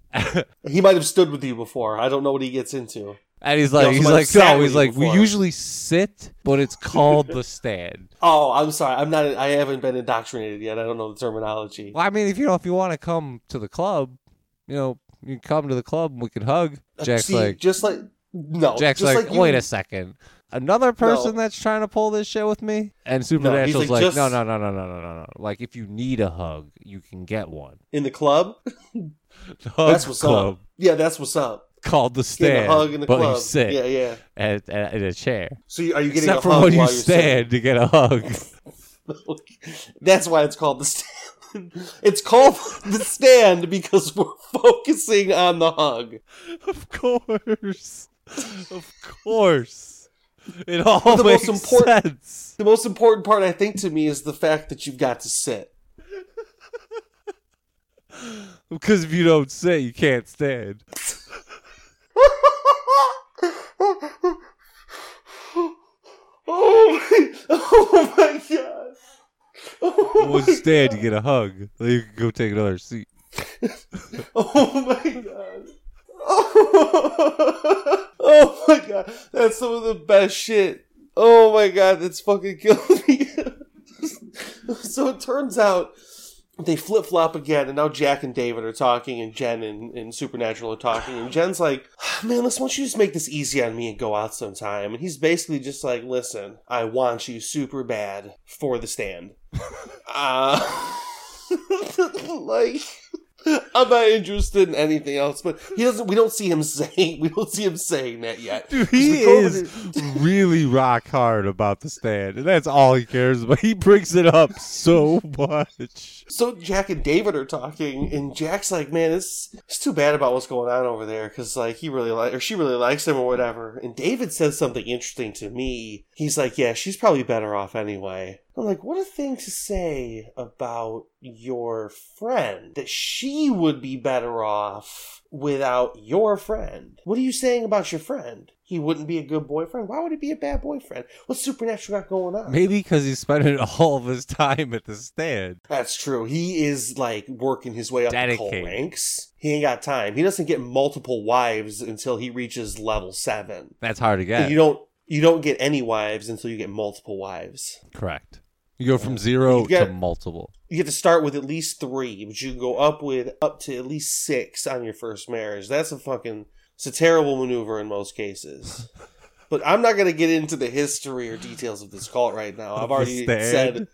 He might have stood with you before. I don't know what he gets into. And he's like, he's like, no, he's like, we usually sit, but it's called the stand. Oh, I'm sorry. I'm not. I haven't been indoctrinated yet. I don't know the terminology. Well, I mean, if you know, if you want to come to the club, you know, you can come to the club and we can hug. Jack's See, like, just like no. Jack's just like, you- wait a second. Another person that's trying to pull this shit with me? And Supernatural's like, like, just- no, no, no, no, no, no, no, no. Like, if you need a hug, you can get one. in the club. The hug That's what's club up. Yeah, that's what's up. called the Getting stand. a hug in the but club. you sit Yeah, yeah. At, at, in a chair. So you, are you getting Except a for hug when you while you're stand to get a hug. That's why it's called the stand. It's called the stand because we're focusing on the hug. of course. Of course. It all the most makes important- sense. The most important part, I think, to me is the fact that you've got to sit. Because if you don't sit, you can't stand. Oh my, oh my god. Oh my you stand, you get a hug. Then you can go take another seat. Oh my god. Oh, oh my god. That's some of the best shit. Oh my god, that's fucking killing me. so it turns out they flip flop again, and now Jack and David are talking, and Jen and, and Supernatural are talking, and Jen's like, Man, listen, why don't you just make this easy on me and go out sometime? And he's basically just like, Listen, I want you super bad for the stand. uh, like. I'm not interested in anything else, but he doesn't. We don't see him saying. We don't see him saying that yet. Dude, he is really rock hard about the stand, and that's all he cares about. He brings it up so much. So Jack and David are talking, and Jack's like, "Man, it's it's too bad about what's going on over there, because like he really like or she really likes him or whatever." And David says something interesting to me. He's like, "Yeah, she's probably better off anyway." I'm like, "What a thing to say about your friend that she would be better off without your friend. What are you saying about your friend? He wouldn't be a good boyfriend. Why would he be a bad boyfriend? What's supernatural got going on?" Maybe because he's spending all of his time at the stand. That's true. He is like working his way up the ranks. He ain't got time. He doesn't get multiple wives until he reaches level seven. That's hard to get. You don't you don't get any wives until you get multiple wives. Correct. You go from zero to multiple. You get to start with at least three, but you can go up with up to at least six on your first marriage. That's a fucking it's a terrible maneuver in most cases. But I'm not gonna get into the history or details of this cult right now. I've already said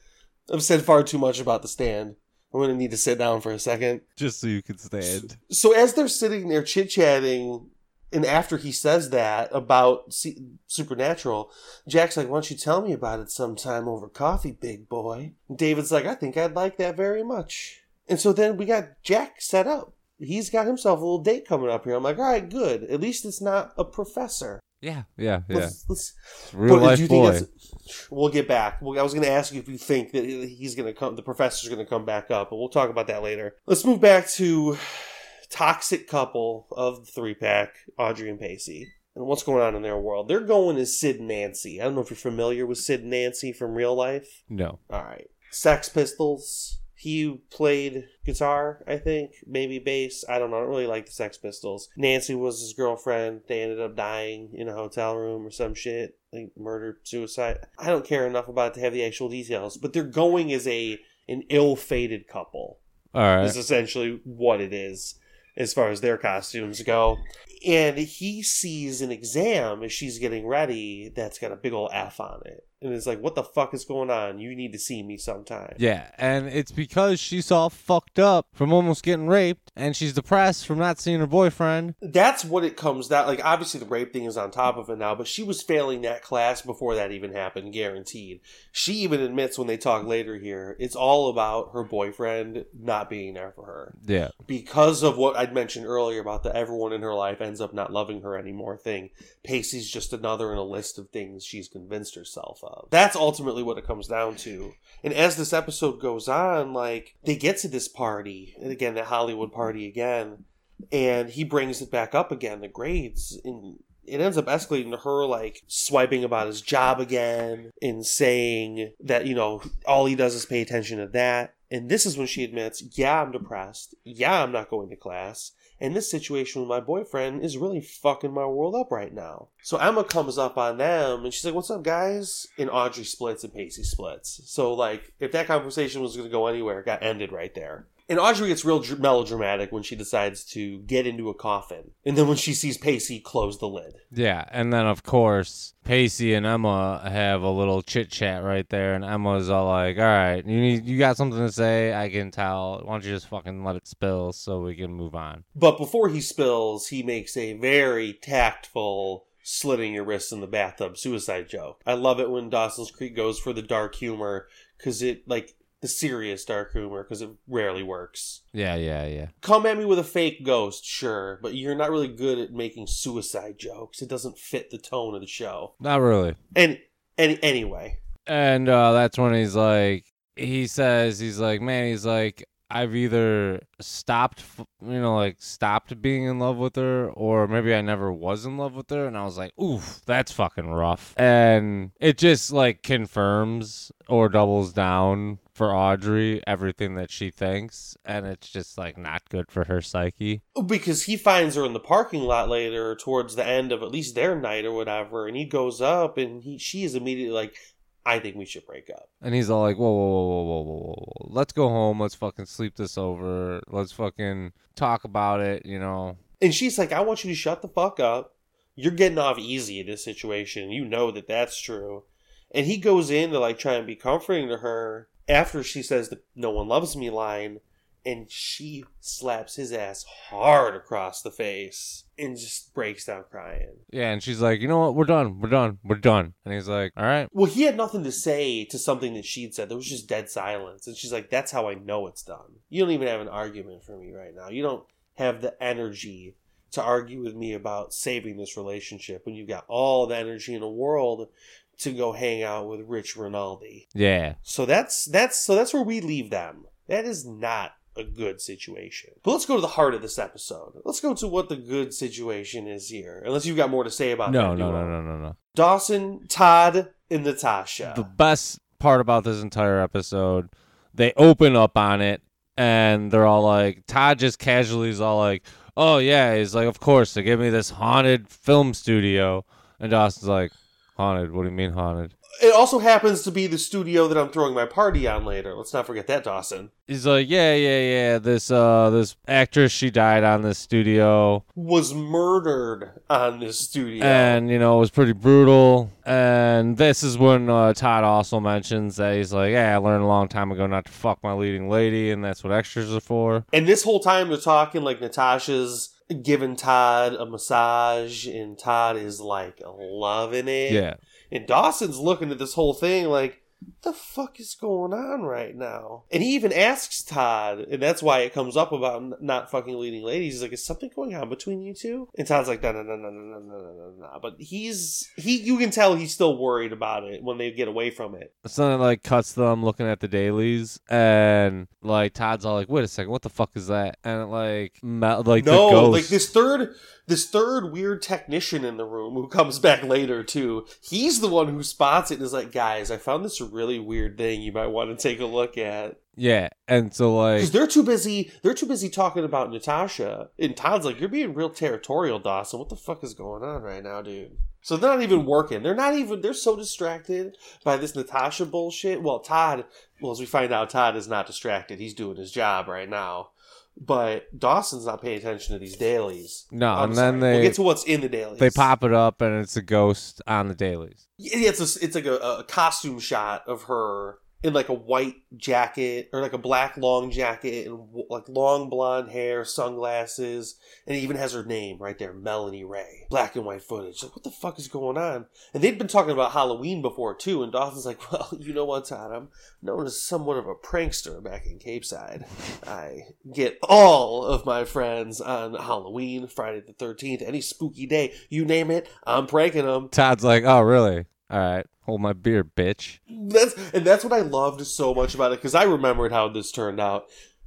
I've said far too much about the stand. I'm gonna need to sit down for a second. Just so you can stand. So as they're sitting there chit chatting, and after he says that about C- Supernatural, Jack's like, "Why don't you tell me about it sometime over coffee, big boy?" And David's like, "I think I'd like that very much." And so then we got Jack set up. He's got himself a little date coming up here. I'm like, "All right, good. At least it's not a professor." Yeah, yeah, yeah. Let's, let's Real life you boy. We'll get back. Well, I was going to ask you if you think that he's going to come, the professor's going to come back up, but we'll talk about that later. Let's move back to toxic couple of the three pack, Audrey and Pacey, and what's going on in their world. They're going as Sid and Nancy. I don't know if you're familiar with Sid and Nancy from real life. No. All right, Sex Pistols. He played guitar, I think, maybe bass. I don't know. I don't really like the Sex Pistols. Nancy was his girlfriend. They ended up dying in a hotel room or some shit, like murder, suicide. I don't care enough about it to have the actual details, but they're going as a an ill-fated couple. All right. Is essentially what it is as far as their costumes go. And he sees an exam as she's getting ready that's got a big old F on it. And it's like, what the fuck is going on? You need to see me sometime. Yeah, and it's because she's all fucked up from almost getting raped, and she's depressed from not seeing her boyfriend. That's what it comes down like obviously the rape thing is on top of it now, but she was failing that class before that even happened, guaranteed. She even admits when they talk later here, it's all about her boyfriend not being there for her. Yeah, because of what I'd mentioned earlier about the everyone in her life ends up not loving her anymore thing, Pacey's just another in a list of things she's convinced herself of. That's ultimately what it comes down to. And as this episode goes on, like, they get to this party, and again, that Hollywood party again, and he brings it back up again, the grades, and it ends up escalating to her like swiping about his job again and saying that you know all he does is pay attention to that. And this is when she admits yeah i'm depressed. Yeah i'm not going to class and this situation with my boyfriend is really fucking my world up right now. So emma comes up on them and she's like what's up guys? And audrey splits and pacey splits. So like if that conversation was going to go anywhere it got ended right there and Audrey gets real melodramatic when she decides to get into a coffin. And then when she sees Pacey close the lid. yeah, and then of course Pacey and Emma have a little chit chat right there, and Emma's all like, "All right, you need, you got something to say? I can tell. Why don't you just fucking let it spill so we can move on?" But before he spills, he makes a very tactful slitting your wrists in the bathtub suicide joke. I love it when Dawson's Creek goes for the dark humor because it, like, the serious dark humor because it rarely works. Yeah, yeah, yeah. Come at me with a fake ghost, sure, but you're not really good at making suicide jokes. It doesn't fit the tone of the show. Not really. And, and anyway, And uh, that's when he's like, he says, he's like, man, he's like, I've either stopped, you know, like stopped being in love with her, or maybe I never was in love with her. And I was like, oof, that's fucking rough. And it just like confirms or doubles down for Audrey everything that she thinks. And it's just like not good for her psyche. because he finds her in the parking lot later towards the end of at least their night or whatever and he goes up and he she is immediately like I think we should break up. And he's all like, whoa, whoa, whoa, whoa, whoa, whoa, whoa. Let's go home. Let's fucking sleep this over. Let's fucking talk about it, you know. And she's like, I want you to shut the fuck up. You're getting off easy in this situation. You know that that's true. And he goes in to like try and be comforting to her after she says the no one loves me line and she slaps his ass hard across the face and just breaks down crying Yeah, and she's like, you know what? We're done. We're done. We're done. And he's like, all right. Well, he had nothing to say to something that she'd said. There was just dead silence. And she's like, that's how I know it's done. You don't even have an argument for me right now. You don't have the energy to argue with me about saving this relationship when you've got all the energy in the world to go hang out with Rich Rinaldi. Yeah. So that's that's so that's where we leave them. That is not a good situation. But let's go to the heart of this episode. Let's go to what the good situation is here. Unless you've got more to say about No, that no, no, no, no, no. Dawson, Todd, and Natasha. The best part about this entire episode, they open up on it and they're all like, Todd just casually is all like, oh, yeah. He's like, of course, they give me this haunted film studio. And Dawson's like, haunted? What do you mean haunted? It also happens to be the studio that I'm throwing my party on later. Let's not forget that, Dawson. He's like, yeah, yeah, yeah. This uh, this actress, she died on this studio, Was murdered on this studio. and you know it was pretty brutal. And this is when uh, Todd also mentions that he's like, yeah, I learned a long time ago not to fuck my leading lady, and that's what extras are for. And this whole time they're talking like Natasha's giving Todd a massage, and Todd is like loving it. Yeah, And Dawson's looking at this whole thing like, what the fuck is going on right now? And he even asks Todd, and that's why it comes up about not fucking leading ladies. He's like, is something going on between you two? And Todd's like, no, no, no, no, no, no, no, no, no. But he's he, you can tell he's still worried about it when they get away from it. so then like cuts them looking at the dailies, and like Todd's all like, wait a second, what the fuck is that? And it, like, like no, like this third, this third weird technician in the room who comes back later too. He's the one who spots it and is like, guys, I found this really weird thing. You might want to take a look at. Yeah, and so like, Because they're too busy. They're too busy talking about Natasha. And Todd's like, "You're being real territorial, Dawson. What the fuck is going on right now, dude?" So they're not even working. They're not even. They're so distracted by this Natasha bullshit. Well, Todd. Well, as we find out, Todd is not distracted. He's doing his job right now. But Dawson's not paying attention to these dailies. No, I'm and sorry. then they we'll get to what's in the dailies. they pop it up and it's a ghost on the dailies. Yeah, it's a, it's like a, a costume shot of her in like a white jacket or like a black long jacket and like long blonde hair, sunglasses, and it even has her name right there, Melanie Ray. Black and white footage. Like, what the fuck is going on? And they'd been talking about Halloween before too, and Dawson's like, well, you know what, Todd? I'm known as somewhat of a prankster back in Capeside. I get all of my friends on Halloween, Friday the 13th, any spooky day, you name it, I'm pranking them. Todd's like, oh really? All right, hold my beer, bitch. That's and that's what I loved so much about it because I remembered how this turned out,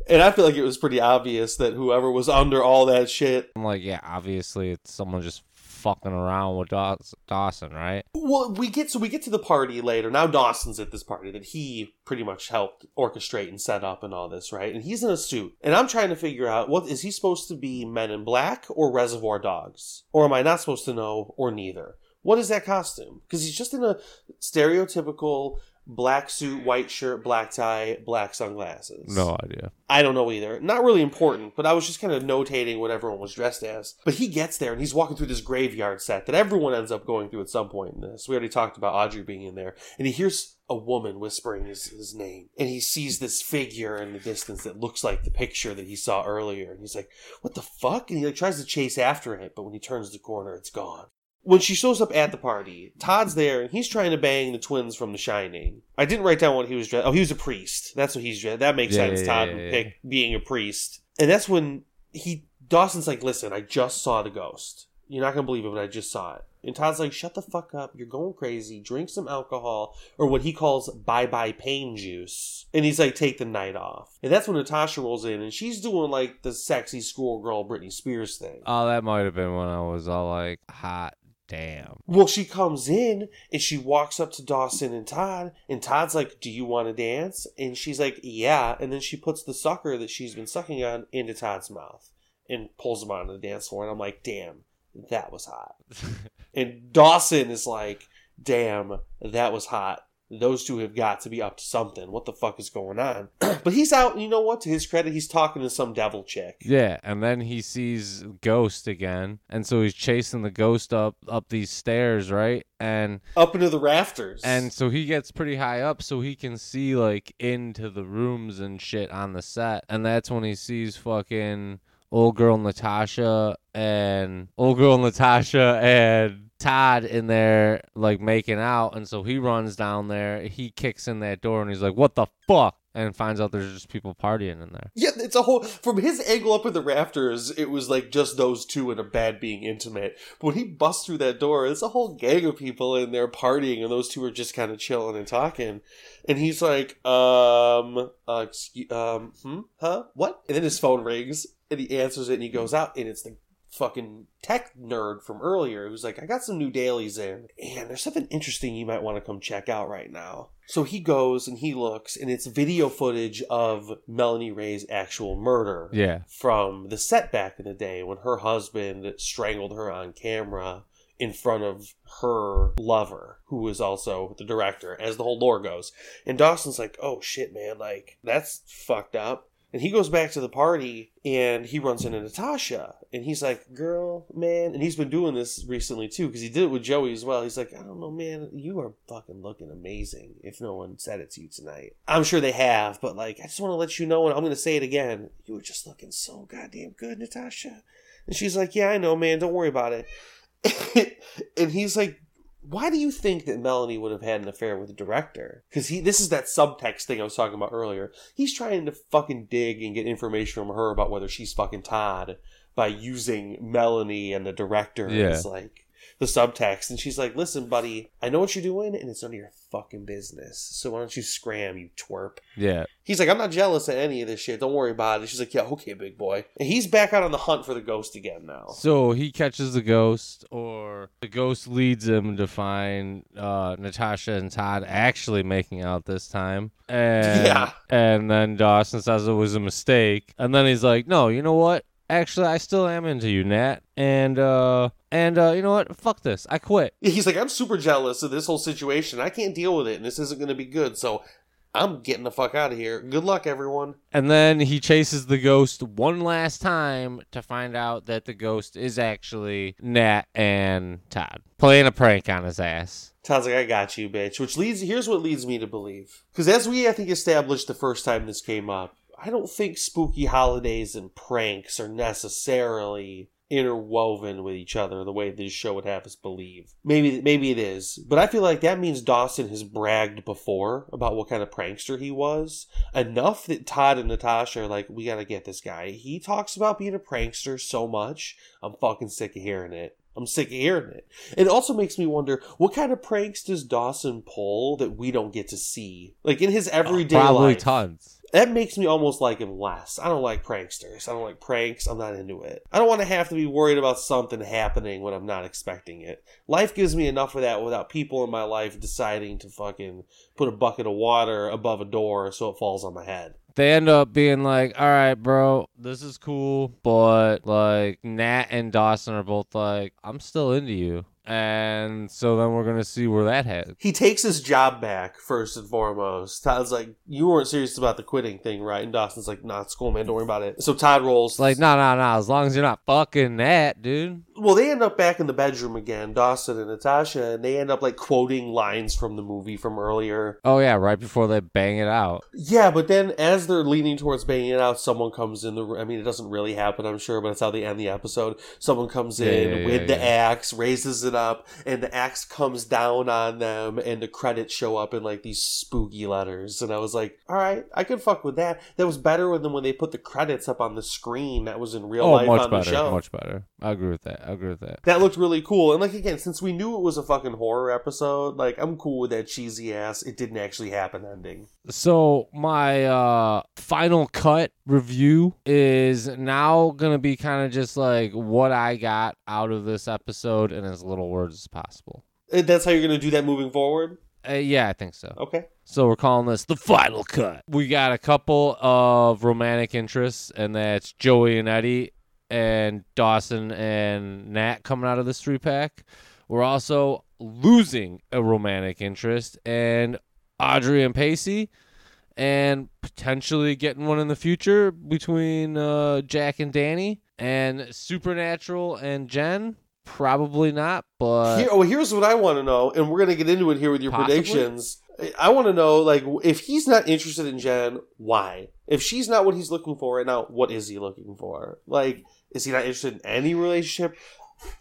and I feel like it was pretty obvious that whoever was under all that shit. I'm like, yeah, obviously it's someone just fucking around with Daws- Dawson, right? Well, we get so we get to the party later. Now Dawson's at this party that he pretty much helped orchestrate and set up and all this, right? And he's in a suit, and I'm trying to figure out what is he supposed to be Men in Black or Reservoir Dogs, or am I not supposed to know, or neither? What is that costume? Because he's just in a stereotypical black suit, white shirt, black tie, black sunglasses. No idea. I don't know either. Not really important, but I was just kind of notating what everyone was dressed as. But he gets there and he's walking through this graveyard set that everyone ends up going through at some point in this. We already talked about Audrey being in there. And he hears a woman whispering his, his name. And he sees this figure in the distance that looks like the picture that he saw earlier. And he's like, what the fuck? And he like tries to chase after it, but when he turns the corner, it's gone when she shows up at the party, Todd's there and he's trying to bang the twins from The Shining. I didn't write down what he was dressed. Oh, he was a priest. That's what he's dressed. That makes Yeah, sense. yeah, Todd yeah, would pick being a priest, and that's when he Dawson's like, "Listen, I just saw the ghost. You're not gonna believe it, but I just saw it." And Todd's like, "Shut the fuck up. You're going crazy. Drink some alcohol or what he calls bye bye pain juice." And he's like, "Take the night off." And that's when Natasha rolls in and she's doing like the sexy schoolgirl Britney Spears thing. Oh, that might have been when I was all like, hot damn. Well, she comes in and she walks up to Dawson and Todd, and Todd's like, Do you want to dance? And she's like, Yeah. And then she puts the sucker that she's been sucking on into Todd's mouth and pulls him onto the dance floor. And I'm like, Damn, that was hot. And Dawson is like, Damn, that was hot. Those two have got to be up to something. What the fuck is going on? but he's out, and you know what? To his credit, he's talking to some devil chick. Yeah, and then he sees Ghost again, and so he's chasing the ghost up up these stairs, right? And Up into the rafters. and so he gets pretty high up, so he can see like into the rooms and shit on the set, and that's when he sees fucking old girl Natasha and old girl Natasha and Todd in there like making out, and so he runs down there. He kicks in that door, and he's like, "What the fuck?" And finds out there's just people partying in there. Yeah, it's a whole from his angle up in the rafters. It was like just those two and a bad being intimate. But when he busts through that door, it's a whole gang of people in there partying, and those two are just kind of chilling and talking. And he's like, um, uh, excuse, um, hmm, huh, what? And then his phone rings, and he answers it, and he goes out, and it's the fucking tech nerd from earlier who's like, I got some new dailies in, and there's something interesting you might want to come check out right now. So he goes and he looks, and it's video footage of Melanie Ray's actual murder Yeah. from the set back in the day when her husband strangled her on camera in front of her lover, who was also the director, as the whole lore goes. And Dawson's like, oh shit, man, like, that's fucked up. And he goes back to the party and he runs into Natasha. And he's like, girl, man. And he's been doing this recently too, because he did it with Joey as well. He's like, I don't know, man. You are fucking looking amazing if no one said it to you tonight. I'm sure they have, but like, I just want to let you know, and I'm going to say it again. You were just looking so goddamn good, Natasha. And she's like, Yeah, I know, man. Don't worry about it. and he's like, why do you think that Melanie would have had an affair with the director? Because he, this is that subtext thing I was talking about earlier. He's trying to fucking dig and get information from her about whether she's fucking Todd by using Melanie and the director Yeah. as like the subtext. And she's like, "Listen, buddy, I know what you're doing, and it's none of your fucking business. So why don't you scram, you twerp?" Yeah. He's like, "I'm not jealous of any of this shit. Don't worry about it." She's like, "Yeah, okay, big boy." And he's back out on the hunt for the ghost again now. So he catches the ghost, or the ghost leads him to find uh, Natasha and Todd actually making out this time. And, Yeah. And then Dawson says it was a mistake. And then he's like, no, you know what? Actually, I still am into you, Nat. And uh, and uh, you know what? Fuck this. I quit. He's like, I'm super jealous of this whole situation. I can't deal with it, and this isn't going to be good. So I'm getting the fuck out of here. Good luck, everyone. And then he chases the ghost one last time to find out that the ghost is actually Nat and Todd playing a prank on his ass. Todd's like, I got you, bitch. Which leads, here's what leads me to believe. Because as we, I think, established the first time this came up, I don't think spooky holidays and pranks are necessarily interwoven with each other the way this show would have us believe. Maybe maybe it is, but I feel like that means Dawson has bragged before about what kind of prankster he was enough that Todd and Natasha are like, we gotta get this guy. He talks about being a prankster so much, I'm fucking sick of hearing it. I'm sick of hearing it. It also makes me wonder what kind of pranks does Dawson pull that we don't get to see, like in his uh, everyday Probably life tons. That makes me almost like him less. I don't like pranksters. I don't like pranks. I'm not into it. I don't want to have to be worried about something happening when I'm not expecting it. Life gives me enough of that without people in my life deciding to fucking put a bucket of water above a door so it falls on my head. They end up being like, all right, bro, this is cool, but like Nat and Dawson are both like, I'm still into you. And so then we're going to see where that heads. He takes his job back first and foremost. Todd's like, "You weren't serious about the quitting thing, right?" And Dawson's like, "Nah, it's cool, man. Don't worry about it." So Todd rolls. Like, no, no, no. As long as you're not fucking that, dude. well, they end up back in the bedroom again, Dawson and Natasha, and they end up like quoting lines from the movie from earlier. Oh, yeah, right before they bang it out. Yeah, but then as they're leaning towards banging it out, someone comes in the. I mean, it doesn't really happen, I'm sure, but it's how they end the episode. Someone comes Yeah, in yeah, with yeah, the yeah. axe, raises it up, and the axe comes down on them, and the credits show up in like these spooky letters. And I was like, all right, I can fuck with that. That was better than when they put the credits up on the screen that was in real Oh, life much on the better. show. Much better. I agree with that. I agree with that. That looked really cool. And like again, since we knew it was a fucking horror episode, like I'm cool with that cheesy ass it didn't actually happen ending. So my uh final cut review is now gonna be kind of just like what I got out of this episode in as little words as possible. Uh, That's how you're gonna do that moving forward? Uh, yeah, I think so. Okay. So we're calling this the final cut. We got a couple of romantic interests, and that's Joey and Eddie, and Dawson and Nat coming out of this three pack. We're also losing a romantic interest, and Audrey and Pacey, and potentially getting one in the future between uh, Jack and Danny, and Supernatural and Jen. Probably not, but Here, oh, here's what I want to know, and we're gonna get into it here with your Possibly. predictions. I want to know, like, if he's not interested in Jen, why? If she's not what he's looking for right now, what is he looking for? Like, is he not interested in any relationship?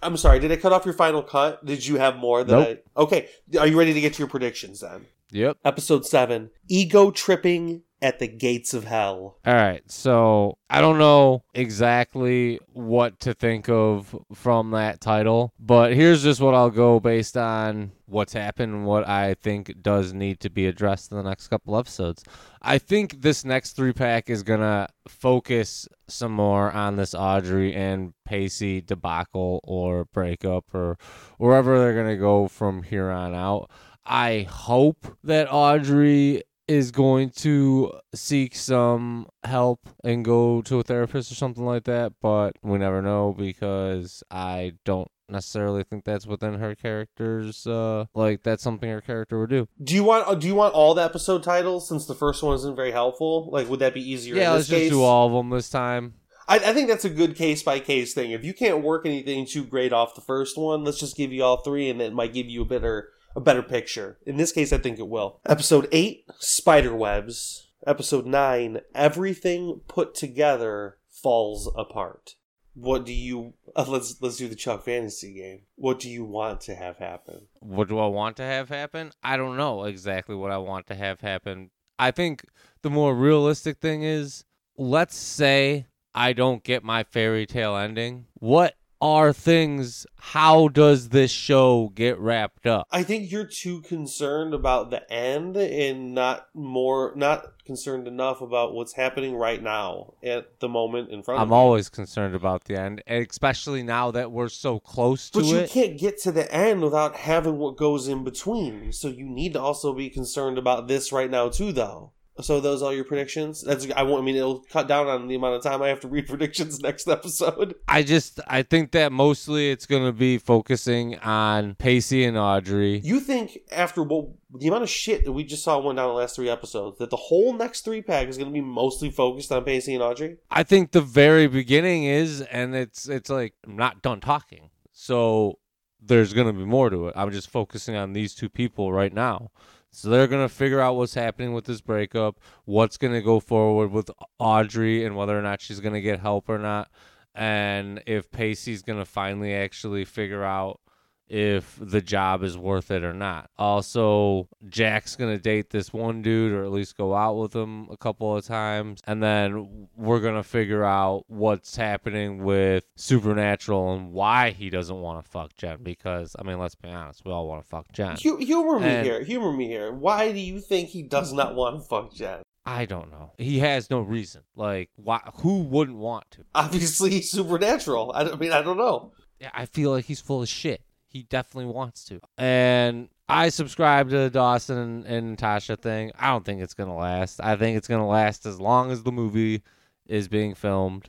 I'm sorry, did I cut off your final cut? Did you have more? That Nope. I, okay, are you ready to get to your predictions then? Yep. Episode seven: Ego tripping at the gates of hell. All right, so I don't know exactly what to think of from that title, but here's just what I'll go based on what's happened and what I think does need to be addressed in the next couple episodes. I think this next three pack is gonna focus some more on this Audrey and Pacey debacle or breakup or wherever they're gonna go from here on out. I hope that Audrey is going to seek some help and go to a therapist or something like that, but we never know because I don't necessarily think that's within her character's uh like that's something her character would do. Do you want? uh, Do you want all the episode titles since the first one isn't very helpful? Like, would that be easier? yeah, let's just case? do all of them this time. I, I think that's a good case by case thing. If you can't work anything too great off the first one, let's just give you all three, and it might give you a better a better picture. In this case, I think it will. Episode eight, spider webs. Episode nine, everything put together falls apart. What do you? Uh, let's let's do the Chuck Fantasy game. What do you want to have happen? What do I want to have happen? I don't know exactly what I want to have happen. I think the more realistic thing is let's say I don't get my fairy tale ending. What are things? How does this show get wrapped up? I think you're too concerned about the end and not more not concerned enough about what's happening right now at the moment in front of I'm always concerned about the end, especially now that we're so close to it. But you it. can't get to the end without having what goes in between. So you need to also be concerned about this right now too though. So those are your predictions. That's I want. I mean, it'll cut down on the amount of time I have to read predictions next episode. I just I think that mostly it's gonna be focusing on Pacey and Audrey. You think after what the amount of shit that we just saw one down the last three episodes that the whole next three pack is going to be mostly focused on Pacey and Audrey? I think the very beginning is, and it's it's like I'm not done talking, so there's gonna be more to it. I'm just focusing on these two people right now. So they're gonna figure out what's happening with this breakup, what's gonna go forward with Audrey, and whether or not she's gonna get help or not, and if Pacey's gonna finally actually figure out if the job is worth it or not. Also, Jack's gonna date this one dude, or at least go out with him a couple of times, and then we're gonna figure out what's happening with Supernatural and why he doesn't want to fuck Jen. Because I mean, let's be honest, we all want to fuck Jen. Hu- humor me And- here. Humor me here. Why do you think he does not want to fuck Jen? I don't know. He has no reason. Like, why? Who wouldn't want to? Obviously, he's supernatural. I, I mean, I don't know. Yeah, I feel like he's full of shit. He definitely wants to. And I subscribe to the Dawson and, and Natasha thing. I don't think it's going to last. I think it's going to last as long as the movie is being filmed.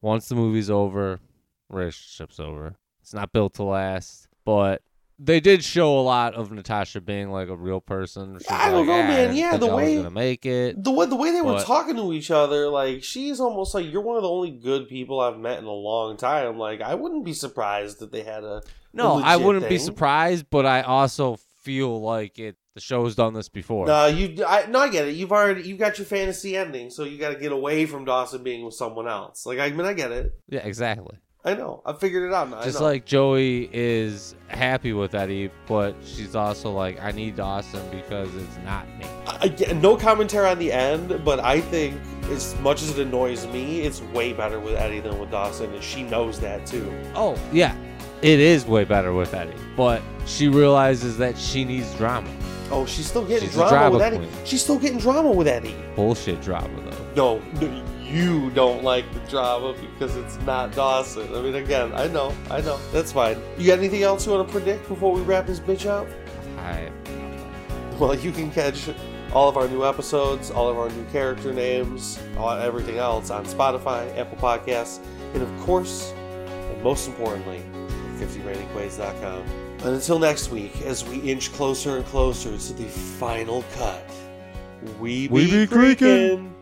Once the movie's over, relationship's over. It's not built to last. But they did show a lot of Natasha being like a real person. She's I don't like, know, "Ah, I man. Yeah, the way- gonna make it. The way the way they were talking to each other, like she's almost like you're one of the only good people I've met in a long time. Like I wouldn't be surprised that they had a No, I wouldn't be surprised, but I also feel like it. The show's done this before. No, you. I, no, I get it. You've already you've got your fantasy ending, so you got to get away from Dawson being with someone else. Like I mean, I get it. Yeah, exactly. I know. I figured it out. Now. Just like Joey is happy with Eddie, but she's also like, I need Dawson because it's not me. I no commentary on the end, but I think as much as it annoys me, it's way better with Eddie than with Dawson, and she knows that too. Oh, yeah. It is way better with Eddie, but she realizes that she needs drama. Oh, she's still getting She's a drama drama with Eddie. queen. She's still getting drama with Eddie. Bullshit drama, though. No, no, you don't like the drama because it's not Dawson. I mean, again, I know, I know. That's fine. You got anything else you want to predict before we wrap this bitch up? I. Well, you can catch all of our new episodes, all of our new character names, all, everything else on Spotify, Apple Podcasts, and of course, and most importantly, 50ratingquays.com. And until next week, as we inch closer and closer to the final cut, we be, We be creaking. creaking.